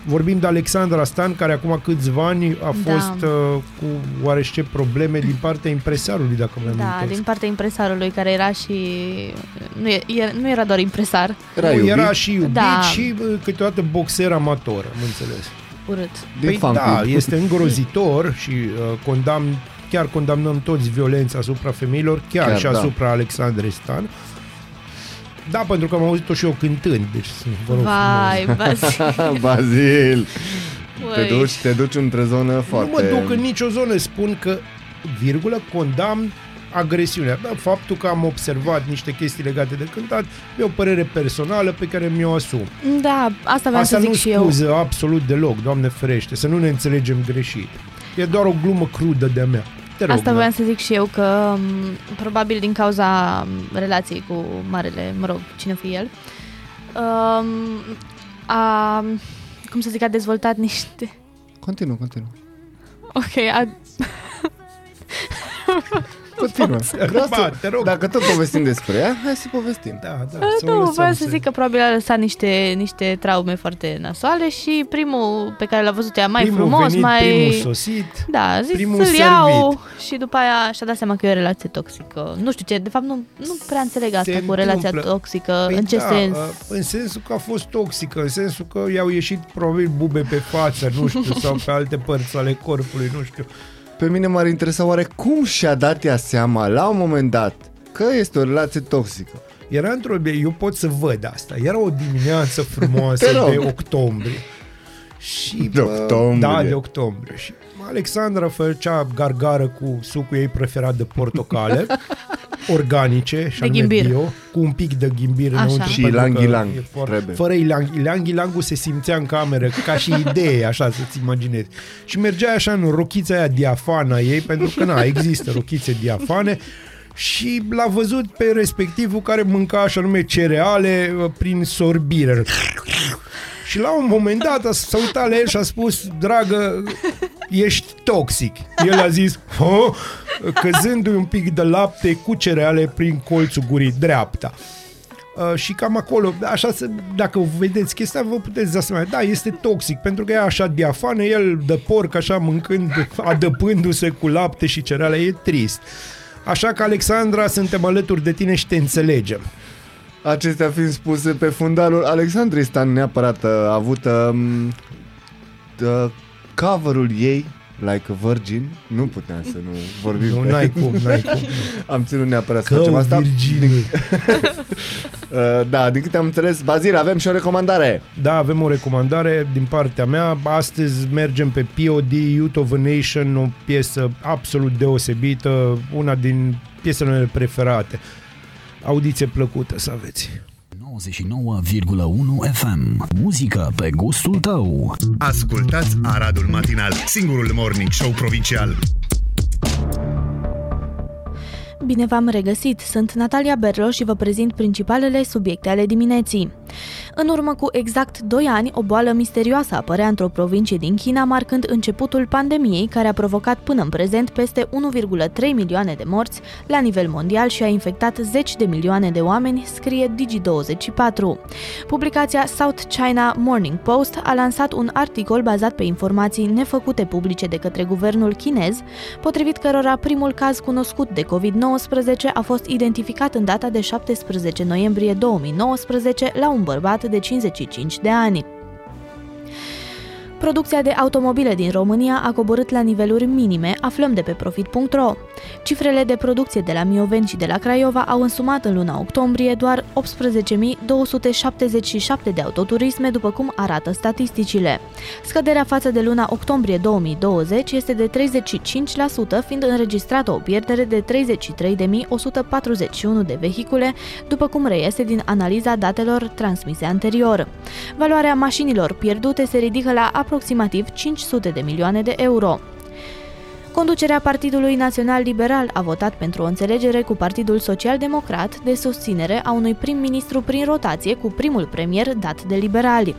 Vorbim de Alexandra Stan, care acum câțiva ani a Da. fost uh, cu oarește probleme din partea impresarului, dacă mă Da, amintesc. din partea impresarului care era și... Nu, e, e- nu era doar impresar, Era Nu, iubit era și iubit Da. și uh, câteodată boxer amator, am înțeles. Urât. din Păi fan da, club. este îngrozitor și uh, condamn, chiar condamnăm toți violența asupra femeilor, chiar, Chiar, și da. asupra Alexandrei Stan. Da, pentru că am auzit-o și eu cântând, deci vă rog Vai, frumos. Bazil. Bazil, te Ui. duci, te duci într-o zonă Nu foarte... mă duc în nicio zonă, spun că, virgulă, condamn agresiunea. Da, faptul că am observat niște chestii legate de cântat e o părere personală pe care mi-o asum. Da, asta vreau Asta să zic nu și eu. scuză absolut deloc, Doamne ferește, să nu ne înțelegem greșit. E doar o glumă crudă de-a mea. Te rog, Asta Nea. voiam să zic și eu că m, probabil din cauza m, relației cu marele, mă rog, cine fi el, um, a, cum să zic, a dezvoltat niște... Continuă, continuă. Ok, a, Continuă. Vreau Ba, să, te rog. Dacă tot povestim despre ea, hai să povestim. Da, da, să o nu, lăsăm voiam să zic că probabil a lăsat niște, niște traume foarte nasoale și primul pe care l-a văzut ea mai primul frumos, venit, mai... primul sosit. Da, a zis primul să-l servit. iau și după aia și-a dat seama că e o relație toxică. Nu știu ce, de fapt nu, nu prea înțeleg asta Se cu relația întâmplă. toxică, Păi în ce da, sens. uh, În sensul că a fost toxică, în sensul că i-au ieșit probabil bube pe față, nu știu, sau pe alte părți ale corpului, nu știu. Pe mine m-ar interesa oare cum și-a dat ea seama la un moment dat că este o relație toxică. Era într-o... Eu pot să văd asta. Era o dimineață frumoasă Te rog. de octombrie. Și, De bă, octombrie. Da, de octombrie. Și Alexandra făcea gargară cu sucul ei preferat de portocale, organice, și De anume ghimbir. bio, cu un pic de ghimbir Așa. înăuntru. Și pentru că ilang-ilang e foarte- trebuie. Fără ilang, ilang, ilangul se simțea în cameră, ca și idee, așa să-ți imaginezi. Și mergea așa în rochița aia diafană a ei, pentru că, na, există rochițe diafane, și l-a văzut pe respectivul care mânca așa nume cereale uh, prin sorbire. Și la un moment dat s-a uitat la el și a spus, dragă, ești toxic. El a zis, "Hă?" căzându-i un pic de lapte cu cereale prin colțul gurii dreapta. Uh, și cam acolo, așa să, dacă vedeți chestia, vă puteți da seama, da, este toxic, pentru că e așa diafană, el de porc, așa mâncând, adăpându-se cu lapte și cereale, e trist. Așa că, Alexandra, suntem alături de tine și te înțelegem. Acestea fiind spuse pe fundalul Alexandrei Stan neapărat a avut um, uh, coverul ei Like a Virgin Nu puteam să nu vorbim Nu, pe- n-ai cum, n-ai cum. Am ținut neapărat să Că facem o asta Virginie. uh, Da, din câte am înțeles Bazil, avem și o recomandare Da, avem o recomandare din partea mea. Astăzi mergem pe POD, Youth of a Nation, o piesă absolut deosebită, una din piesele mele preferate. Audiție plăcută să aveți. 99,1 FM. Muzică pe gustul tău. Ascultați Aradul Matinal, singurul morning show provincial. Bine v-am regăsit! Sunt Natalia Berlo și vă prezint principalele subiecte ale dimineții. În urmă cu exact 2 ani, o boală misterioasă apărea într-o provincie din China, marcând începutul pandemiei, care a provocat până în prezent peste 1,3 milioane de morți la nivel mondial și a infectat zeci de milioane de oameni, scrie Digi24. Publicația South China Morning Post a lansat un articol bazat pe informații nefăcute publice de către guvernul chinez, potrivit cărora primul caz cunoscut de COVID-19 a fost identificat în data de 17 noiembrie 2019 la un bărbat de 55 de ani. Producția de automobile din România a coborât la niveluri minime, aflăm de pe profit.ro. Cifrele de producție de la Mioveni și de la Craiova au însumat în luna octombrie doar 18.277 de autoturisme, după cum arată statisticile. Scăderea față de luna octombrie 2020 este de 35%, fiind înregistrată o pierdere de 33.141 de vehicule, după cum reiese din analiza datelor transmise anterior. Valoarea mașinilor pierdute se ridică la aproximativ 500 de milioane de euro. Conducerea Partidului Național Liberal a votat pentru o înțelegere cu Partidul Social Democrat de susținere a unui prim-ministru prin rotație cu primul premier dat de liberali.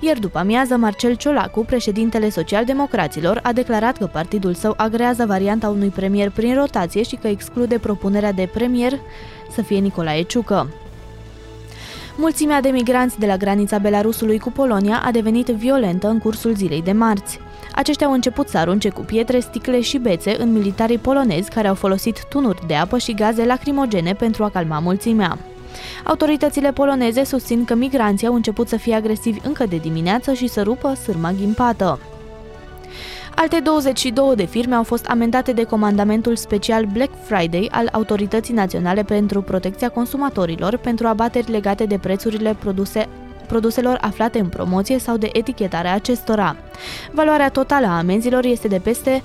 Iar după amiază, Marcel Ciolacu, președintele social-democraților, a declarat că partidul său agrează varianta unui premier prin rotație și că exclude propunerea de premier să fie Nicolae Ciucă. Mulțimea de migranți de la granița Belarusului cu Polonia a devenit violentă în cursul zilei de marți. Aceștia au început să arunce cu pietre, sticle și bețe în militarii polonezi care au folosit tunuri de apă și gaze lacrimogene pentru a calma mulțimea. Autoritățile poloneze susțin că migranții au început să fie agresivi încă de dimineață și să rupă sârma ghimpată. Alte 22 de firme au fost amendate de comandamentul special Black Friday al Autorității Naționale pentru Protecția Consumatorilor pentru abateri legate de prețurile produse produselor aflate în promoție sau de etichetarea acestora. Valoarea totală a amenzilor este de peste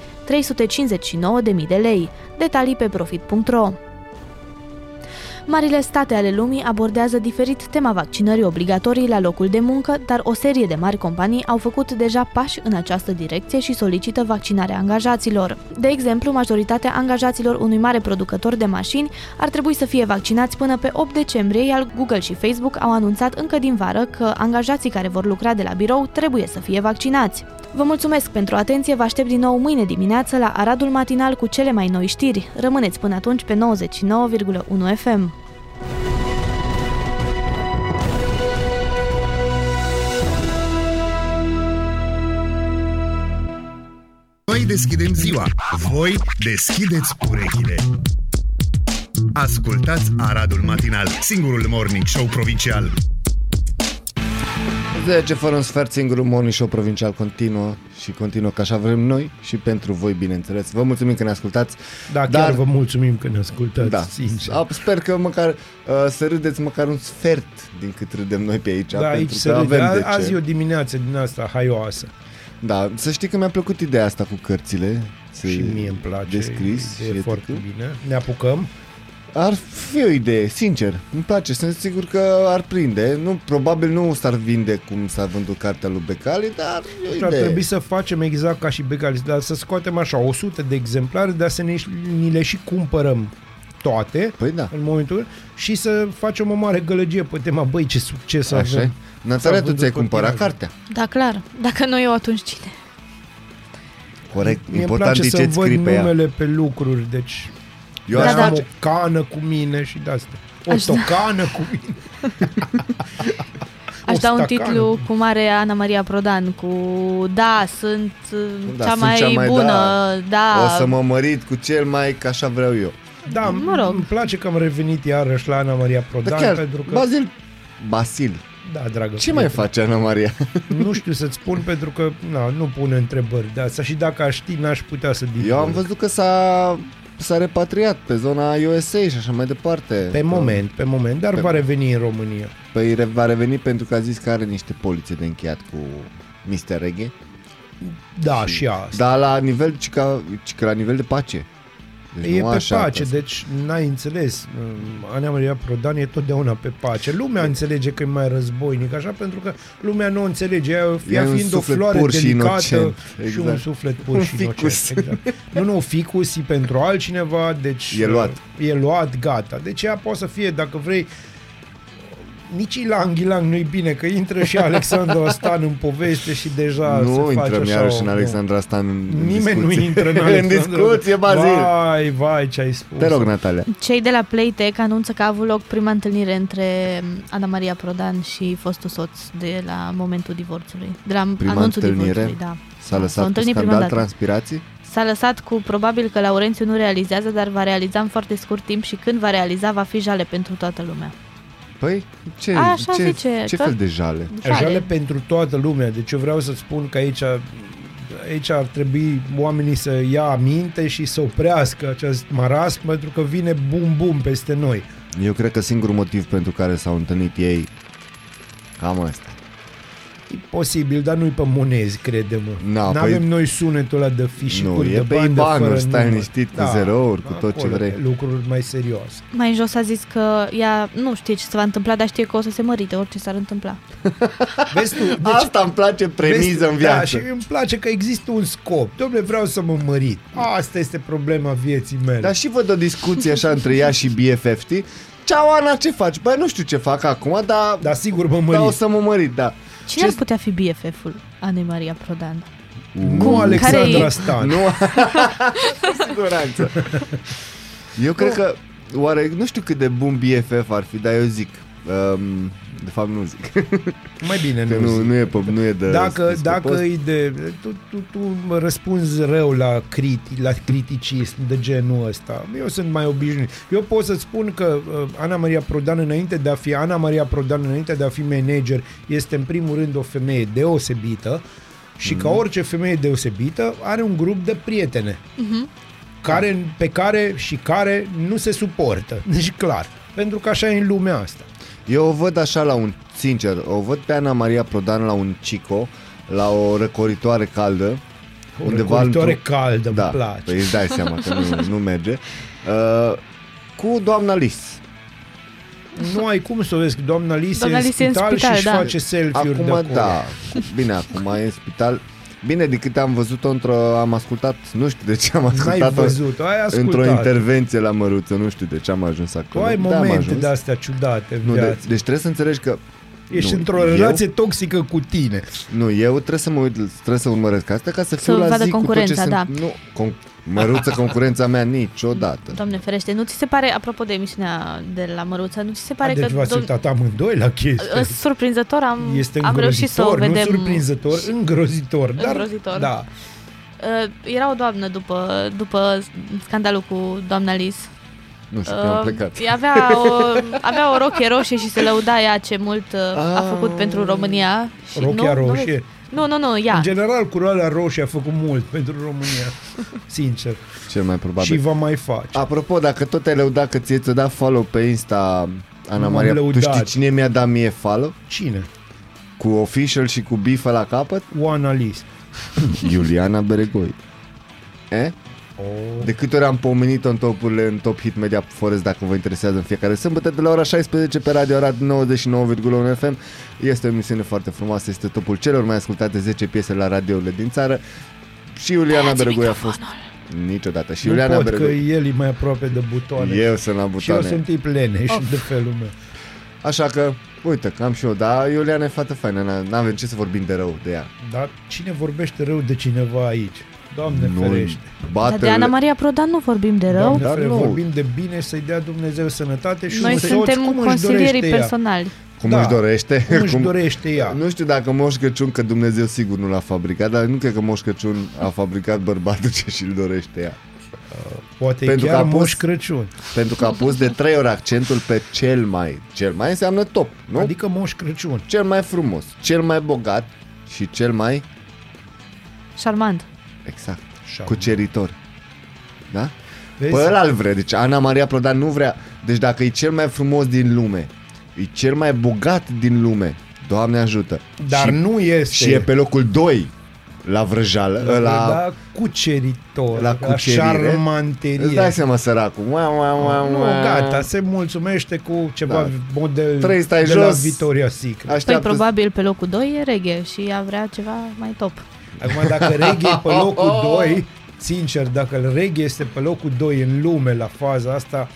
359.000 de lei. Detalii pe profit.ro Marile state ale lumii abordează diferit tema vaccinării obligatorii la locul de muncă, dar o serie de mari companii au făcut deja pași în această direcție și solicită vaccinarea angajaților. De exemplu, majoritatea angajaților unui mare producător de mașini ar trebui să fie vaccinați până pe 8 decembrie, iar Google și Facebook au anunțat încă din vară că angajații care vor lucra de la birou trebuie să fie vaccinați. Vă mulțumesc pentru atenție, vă aștept din nou mâine dimineață la Aradul Matinal cu cele mai noi știri. Rămâneți până atunci pe 99,1 FM. Noi deschidem ziua, voi deschideți urechile. Ascultați Aradul Matinal, singurul morning show provincial. 10 fără un sfert, singurul morning show provincial continuă și continuă ca așa vrem noi și pentru voi, bineînțeles. Vă mulțumim că ne ascultați. Da, chiar Dar- vă mulțumim că ne ascultați, Da, sincer. A, sper că măcar uh, să râdeți măcar un sfert din cât râdem noi pe aici. Da, pentru aici că se râde. avem de A- Azi ce. e o dimineață din asta haioasă. Da, să știi că mi-a plăcut ideea asta cu cărțile. să- Și mie îmi place. Descris e și foarte etc. bine. Ne apucăm. Ar fi o idee, sincer. Îmi place, sunt sigur că ar prinde. Nu, probabil nu s-ar vinde cum s-a vândut cartea lui Becali, dar e o Și ar idee. trebui să facem exact ca și Becalis, dar să scoatem așa 100 de exemplare, dar să ne, ni le și cumpărăm toate Păi da, în momentul și să facem o mare gălăgie pe tema, băi, ce succes așa e. avem. Natalia, S-a tu vândut ți-ai pe cumpărat tiraj. cartea. Da, clar. Dacă nu eu, atunci cine? Corect, Mie îmi important place e să ce scrii văd pe ea. numele pe lucruri, deci Eu da, aș da. am face... o cană cu mine și de asta. O Aș da. tocană cu mine. Aș O da un stacană. titlu cum are Ana Maria Prodan cu Da, sunt uh, Da, cea, sunt mai cea mai bună, da. da. O să mă mărit cu cel mai ca așa vreau eu. Da, Mă rog. îmi place că am revenit iarăși la Ana Maria Prodan, Dar chiar, pentru că... Bazil, Basil, Da, dragă ce mai prietenă. face Ana Maria? Nu știu să-ți spun pentru că na, nu pune întrebări de asta și dacă aș ști n-aș putea să divulg. Eu am văzut că s-a, s-a repatriat pe zona USA și așa mai departe. Pe moment, pe moment, dar Pe- va reveni în România. Păi re- va reveni pentru că a zis că are niște polițe de încheiat cu Mr. Reggae. Da, și, asta. Dar la nivel, ci că, ci că la nivel de pace. Deci e nu pe așa pace, că- deci n-ai înțeles. Ana Maria Prodan e totdeauna pe pace. Lumea înțelege că e mai războinic, așa, pentru că lumea nu o înțelege. Ea, ea un fiind o suflet floare pur și delicată inocent, și exact. un suflet pur Un și ficus. inocent. Exact. Nu, nu, ficus e pentru altcineva, deci... E luat. E luat, gata. Deci ea poate să fie, dacă vrei, nici Ilang Ilang nu-i bine, că intră și Alexandru Astan în poveste și deja Nu se face intrăm așa iarăși o- în Alexandra Stan în Nimeni nu discuție. intră în în Alexandru. discuție, Bazil. Vai, vai, ce ai spus. Te rog, Natalia. Cei de la Playtech anunță că a avut loc prima întâlnire între Ana Maria Prodan și fostul soț de la momentul divorțului. De la Prima anunțul întâlnire? divorțului, da. S-a S-au lăsat cu întâlnit prima scandal dată. transpirații? S-a lăsat cu probabil că Laurențiu nu realizează, dar va realiza în foarte scurt timp și când va realiza va fi jale pentru toată lumea. Păi, ce, Așa ce, zice, ce că- fel de jale? Jale pentru toată lumea. Deci eu vreau să spun că aici aici ar trebui oamenii să ia aminte și să oprească acest marasm pentru că vine bum bum peste noi. Eu cred că singurul motiv pentru care s-au întâlnit ei cam asta. E posibil, dar nu-i pe monezi, crede-mă. Na, N-avem păi- noi sunetul ăla de fișicuri Nu, e de pe bandă IBAN-uri, fără stai număr. liniștit, cu zerouri, cu tot ce acolo, vrei. Lucruri mai serioase. Mai jos a zis că ea nu știe ce se va întâmpla, dar știe că o să se mărite orice s-ar întâmpla. Vezi tu, deci, Asta îmi place premiză vezi, în viață. Da, și îmi place că există un scop. Dom'le, vreau să mă mărit. Asta este problema vieții mele. Dar și văd o discuție așa între ea și BFF, știi? Ceau, Ana, ce faci? Băi, nu știu ce fac acum, dar, Dar sigur mă dar mărit. o să mă mărit, da. Cine ar putea fi BFF-ul Anei Maria Prodan? Nu Cum? Alexandra Care-i- Stan. Nu, cu siguranță. Eu cred că, oare, nu știu cât de bun BFF ar fi, dar eu zic, um, de fapt nu zic, Mai bine că nu, nu, zic. nu, e, pe, nu e de dacă, de dacă post. e de... Tu, tu, tu răspunzi rău la, criti, la criticism de genul ăsta. Eu sunt mai obișnuit. Eu pot să spun că uh, Ana Maria Prodan înainte de a fi Ana Maria Prodan înainte de a fi manager este în primul rând o femeie deosebită și Mhm. ca orice femeie deosebită are un grup de prietene care, pe care și care nu se suportă. Deci clar. Pentru că așa e în lumea asta. Eu o văd așa la un, sincer, o văd pe Ana Maria Prodan la un cico, la o răcoritoare caldă, O răcoritoare caldă, da, îmi place. Păi îți dai seama că nu, nu merge. Uh, cu doamna Lis. Nu ai cum să o vezi, că doamna Lise Doamna e în Lise e în spital, spital, și își da. face selfie-uri de Acum acolo. da, bine, acum e în spital. Bine, de câte am văzut-o într-o, am ascultat, nu știu de ce am N-ai ascultat-o văzut, ai ascultat. într-o intervenție la Măruță, nu știu de ce am ajuns Tu acolo. ai Da, am momente ajuns. de astea ciudate în Nu, de, viață. deci trebuie să înțelegi că Ești nu, într-o eu- relație toxică cu tine. Nu, eu trebuie să mă uit, trebuie să urmăresc asta ca să fiu Să la vadă zi cu tot ce concurența, se... da. Nu, con- măruță concurența mea niciodată. Doamne ferește, nu ți se pare, apropo de emisiunea de la Măruța, nu ți se pare deci că... v-ați dom- uitat amândoi la chestie. Uh, Surprinzător am, Este am reușit să o îngrozitor, vedem. nu surprinzător, îngrozitor. Dar, Îngrozitor. Da. Uh, era o doamnă după, după scandalul cu doamna Lis. Nu știu, uh, am Uh, plecat. ea avea o, avea o rochie roșie și se lăuda ea ce mult uh, a Ah. făcut pentru România. Și Rochia nu, roșie. Nu, nu, nu, ea. În general, culoarea roșie a făcut mult pentru România. Sincer. Cel mai Și probabil. va mai face. Apropo, dacă tot ai lăudat că ție ți-a dat follow pe Insta Ana Nu m-am Maria, tu lăudat. știi cine mi-a dat mie follow? Cine? Cu official și cu bifă la capăt? Oana Lis. Iuliana Beregoi. E? Oh. De câte ori am pomenit-o în topurile, în Top Hit Media Forest, dacă vă interesează în fiecare sâmbătă, de la ora 16 pe Radio Arad 99,1 FM. Este o emisiune foarte frumoasă, este topul celor mai ascultate 10 piese la radiourile din țară. Și Iuliana Beregoi a fost niciodată. Și Nu Iuliana pot, că Beregoi. el e mai aproape de butoane. Eu sunt la și eu butoane. sunt tip leneș Of. de felul meu. Așa că, uite, că am și eu, dar Iuliana e fată faină, n- n-avem ce să vorbim de rău de ea. Dar cine vorbește rău de cineva aici? Doamne Nu, ferește. Dar de Ana Maria Prodan nu vorbim de rău. Doamne Dar ferește, nu. vorbim de bine, să-i dea Dumnezeu sănătate și Noi un soț suntem cum își consilierii dorește ea. personali. cum da. își dorește. Cum își dorește ea. Nu știu dacă Moș Crăciun, că Dumnezeu sigur nu l-a fabricat, dar nu cred că Moș Crăciun a fabricat bărbatul ce și-l dorește ea. Poate Pentru că chiar a pus- Moș Crăciun. Pentru că a pus de trei ori accentul pe cel mai. Cel mai înseamnă top, nu? Adică Moș Crăciun. Cel mai frumos, cel mai bogat și cel mai Charmant. Exact, Așa. cuceritor. Da? Vezi? Pe ăla îl vrea, deci Ana Maria Prodan nu vrea. Deci dacă e cel mai frumos din lume, e cel mai bogat din lume, Doamne ajută. Dar și, nu este. și e pe locul 2 la vrăjală, la, la da, cuceritor, la cucerire. șarmanterie. Îți dai seama săracul. Ua, ua, ua, nu, ua. gata, se mulțumește cu ceva Da. model Trei stai de la jos. Victoria Secret. Păi Așteaptă probabil pe locul 2 e reggae și ea vrea ceva mai top. Acum, dacă reggae e pe locul 2, sincer, dacă reggae este pe locul 2 în lume la faza asta,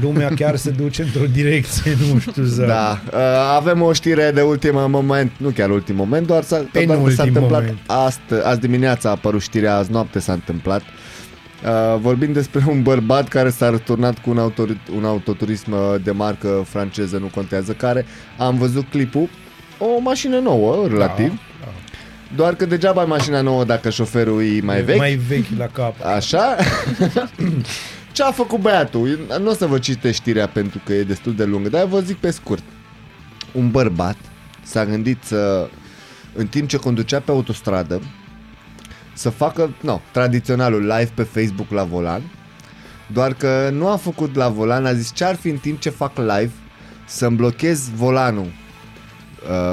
lumea chiar se duce într-o direcție, nu știu, zău. Da, uh, avem o știre de ultim moment, nu chiar ultim moment, doar s-a, doar că Penultim s-a întâmplat moment. astă, azi dimineața a apărut știrea, azi noapte s-a întâmplat. Uh, vorbim despre un bărbat care s-a returnat cu un, autor, un autoturism uh, de marcă franceză, nu contează care. Am văzut clipul, o mașină nouă, relativ. Da, Doar că degeaba e mașina nouă dacă șoferul e mai vechi. Mai vechi la cap. Așa? Ce a făcut băiatul? Eu Nu o să vă citesc știrea pentru că e destul de lungă, dar vă zic pe scurt. Un bărbat s-a gândit să, în timp ce conducea pe autostradă, să facă, no, tradiționalul live pe Facebook la volan, doar că nu a făcut la volan, a zis ce ar fi în timp ce fac live să-mi blochez volanul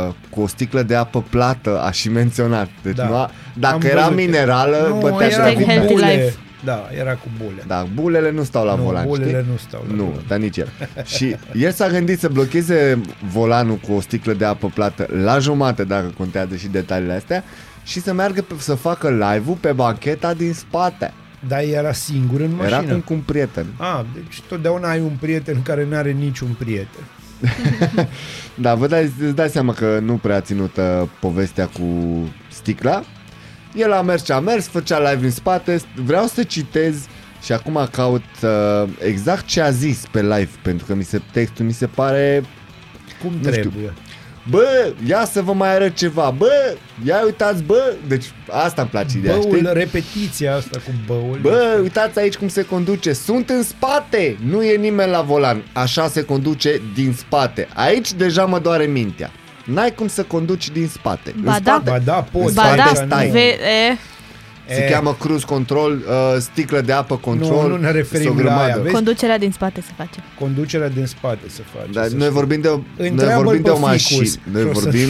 uh, cu o sticlă de apă plată, a și menționat. Deci Da. nu a, Am dacă era văzut. minerală, Nu, bătea era Hashtag cu healthy bule. life. Da, era cu bule. Da, bulele nu stau la nu, volan, bulele știi? nu stau la Nu, volan. dar nici el. Și el s-a gândit să blocheze volanul cu o sticlă de apă plată la jumate, dacă contează și detaliile astea, și să meargă pe, să facă live-ul pe bancheta din spate. Dar era singur în mașină. Era cum cu un prieten. A, deci totdeauna ai un prieten care nu are niciun prieten. Da, vă dai, îți dai seama că nu prea a ținut uh, povestea cu sticla. El a mers ce a mers, făcea live în spate. Vreau să citez și acum caut uh, exact ce a zis pe live, pentru că mi se, textul mi se pare Cum Nu știu. Trebuie. Bă, ia să vă mai arăt ceva Bă, ia uitați, bă Deci asta îmi place ideea, Băul, știi? repetiția asta cu băul. Bă, uitați aici cum se conduce Sunt în spate, nu e nimeni la volan Așa se conduce din spate Aici deja mă doare mintea N-ai cum să conduci din spate Ba în da. spate Ba da, poți. Ba spate da, stai. ve, e, Se E. cheamă cruise control uh, Sticlă de apă control Nu, nu ne referim sunt o la grămadă. aia, vezi? conducerea din spate se face. Conducerea din spate se face. Dar să noi știi. vorbim de o, noi Întreabă-l vorbim de pe o mașină. Ficus. Noi Și o să- vorbim,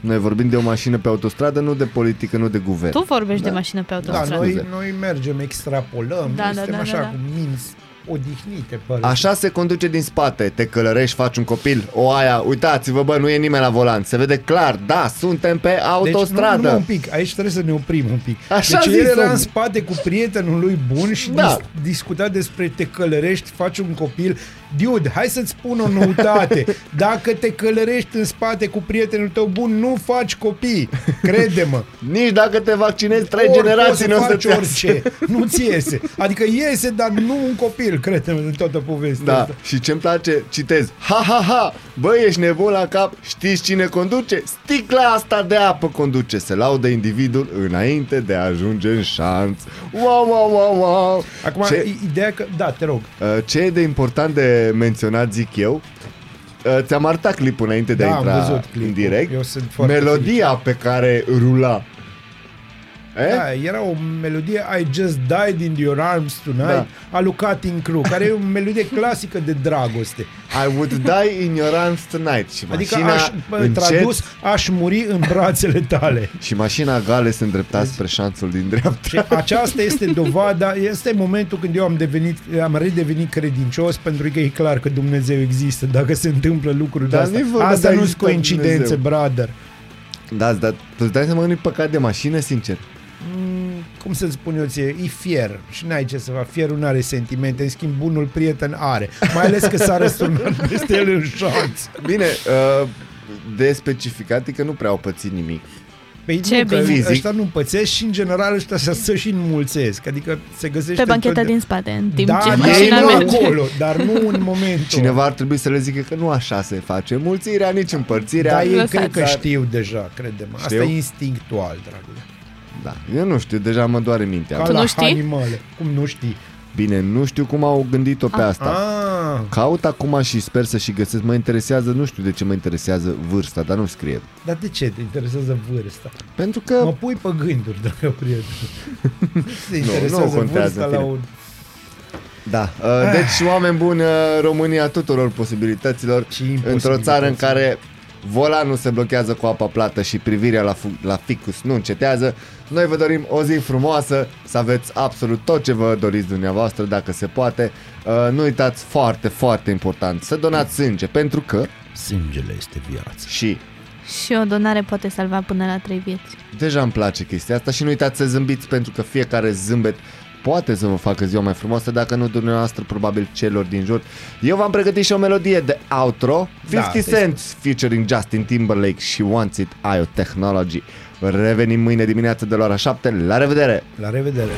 noi vorbim de o mașină pe autostradă, nu de politică, nu de guvern. Tu vorbești Da. de mașină pe Da, autostradă. noi, Scuze. noi mergem, extrapolăm, Da, da, da, suntem da, așa da, da. cu minți odihnite, pare. Așa se conduce din spate, te călărești, faci un copil, o aia, uitați-vă bă, nu e nimeni la volan, se vede clar, da, suntem pe Deci, autostradă. nu, nu, un pic, aici trebuie să ne oprim un pic. Așa deci zis el era omul. în spate cu prietenul lui bun și Da. dis- discuta despre te călărești, faci un copil. Dude, hai să-ți spun o noutate. Dacă te călărești în spate cu prietenul tău bun, nu faci copii. Crede-mă. Nici dacă te vaccinezi, trei Ori generații poți nu o să să faci te orice. Nu-ți iese. Adică iese, dar nu un copil, crede-mă, în toată povestea Da, asta. și ce-mi place, citez Ha, ha, ha, bă, ești nebun la cap Știți cine conduce? Sticla asta de apă conduce Se laudă individul înainte de a ajunge în șanț Wow, wow, wow, wow Acum, ce, i- ideea că... Da, te rog. uh, ce e de important de menționat, zic eu uh, Ți-am arătat clipul înainte de Da, a am intra văzut clipul. în direct Eu sunt foarte Melodia pe care rula Eh? Da, era o melodie I Just Died in Your Arms Tonight Da. a lui Cutting Crew, care e o melodie clasică de dragoste. I would die in your arms tonight Și Adică mașina aș, bă, încet tradus, aș muri în brațele tale. Și mașina gale se îndrepta spre șanțul din dreapta Și aceasta este dovada, este momentul când eu am devenit, am redevenit credincios pentru că e clar că Dumnezeu există dacă se întâmplă lucruri de Dar astea. nu-i vorba Asta de a nu sunt exista coincidențe, Dumnezeu. brother. Da, dar tu îți dai seama că nu-i păcat de mașină, sincer Mm, cum să-ți spun eu ție, e fier și n-ai ce să faci, fierul nu are sentimente, în schimb bunul prieten are, mai ales că s-a răsturnat peste el în șanț. Bine, uh, de specificat e că nu prea au pățit nimic Păi Ce nu, că bine. Fizic. ăștia nu pățesc și în general ăștia să, să și înmulțesc, adică se găsește Pe bancheta întotde- din spate, în timp da, ce ei mașina nu merge. acolo, dar nu în momentul. Cineva ar trebui să le zică că nu așa se face mulțirea, nici împărțirea Da, ei Lăsați. cred că Dar- știu deja, crede-mă. Asta Știu? e instinctual, dragule. Da, eu nu știu, deja mă doare mintea Ca Tu la nu știi? animale. Cum nu știi? Bine, nu știu cum au gândit-o pe asta Ah, Caut acum și sper să și găsesc Mă interesează, nu știu de ce mă interesează vârsta Dar nu scrie dar de ce te interesează vârsta? Pentru că Mă pui pe gânduri, dragă prieten. Te interesează nu contează, vârsta în la fine. un... Da, uh, deci oameni buni, uh, România tuturor posibilităților Ce Într-o țară în imposibilități. care volanul se blochează cu apa plată și privirea la, fu- la ficus nu încetează, noi vă dorim o zi frumoasă, să aveți absolut tot ce vă doriți dumneavoastră, dacă se poate. Uh, nu uitați, foarte, foarte important, să donați sânge, pentru că Sângele este viață. și Și o donare poate salva până la trei vieți. deja îmi place chestia asta și nu uitați să zâmbiți pentru că fiecare zâmbet poate să vă facă ziua mai frumoasă, dacă nu dumneavoastră, probabil celor din jur. Eu v-am pregătit și o melodie de outro, 50 Da, Cent featuring Justin Timberlake și Wants It IO Technology. Revenim mâine dimineață de la ora 7. La revedere! La revedere!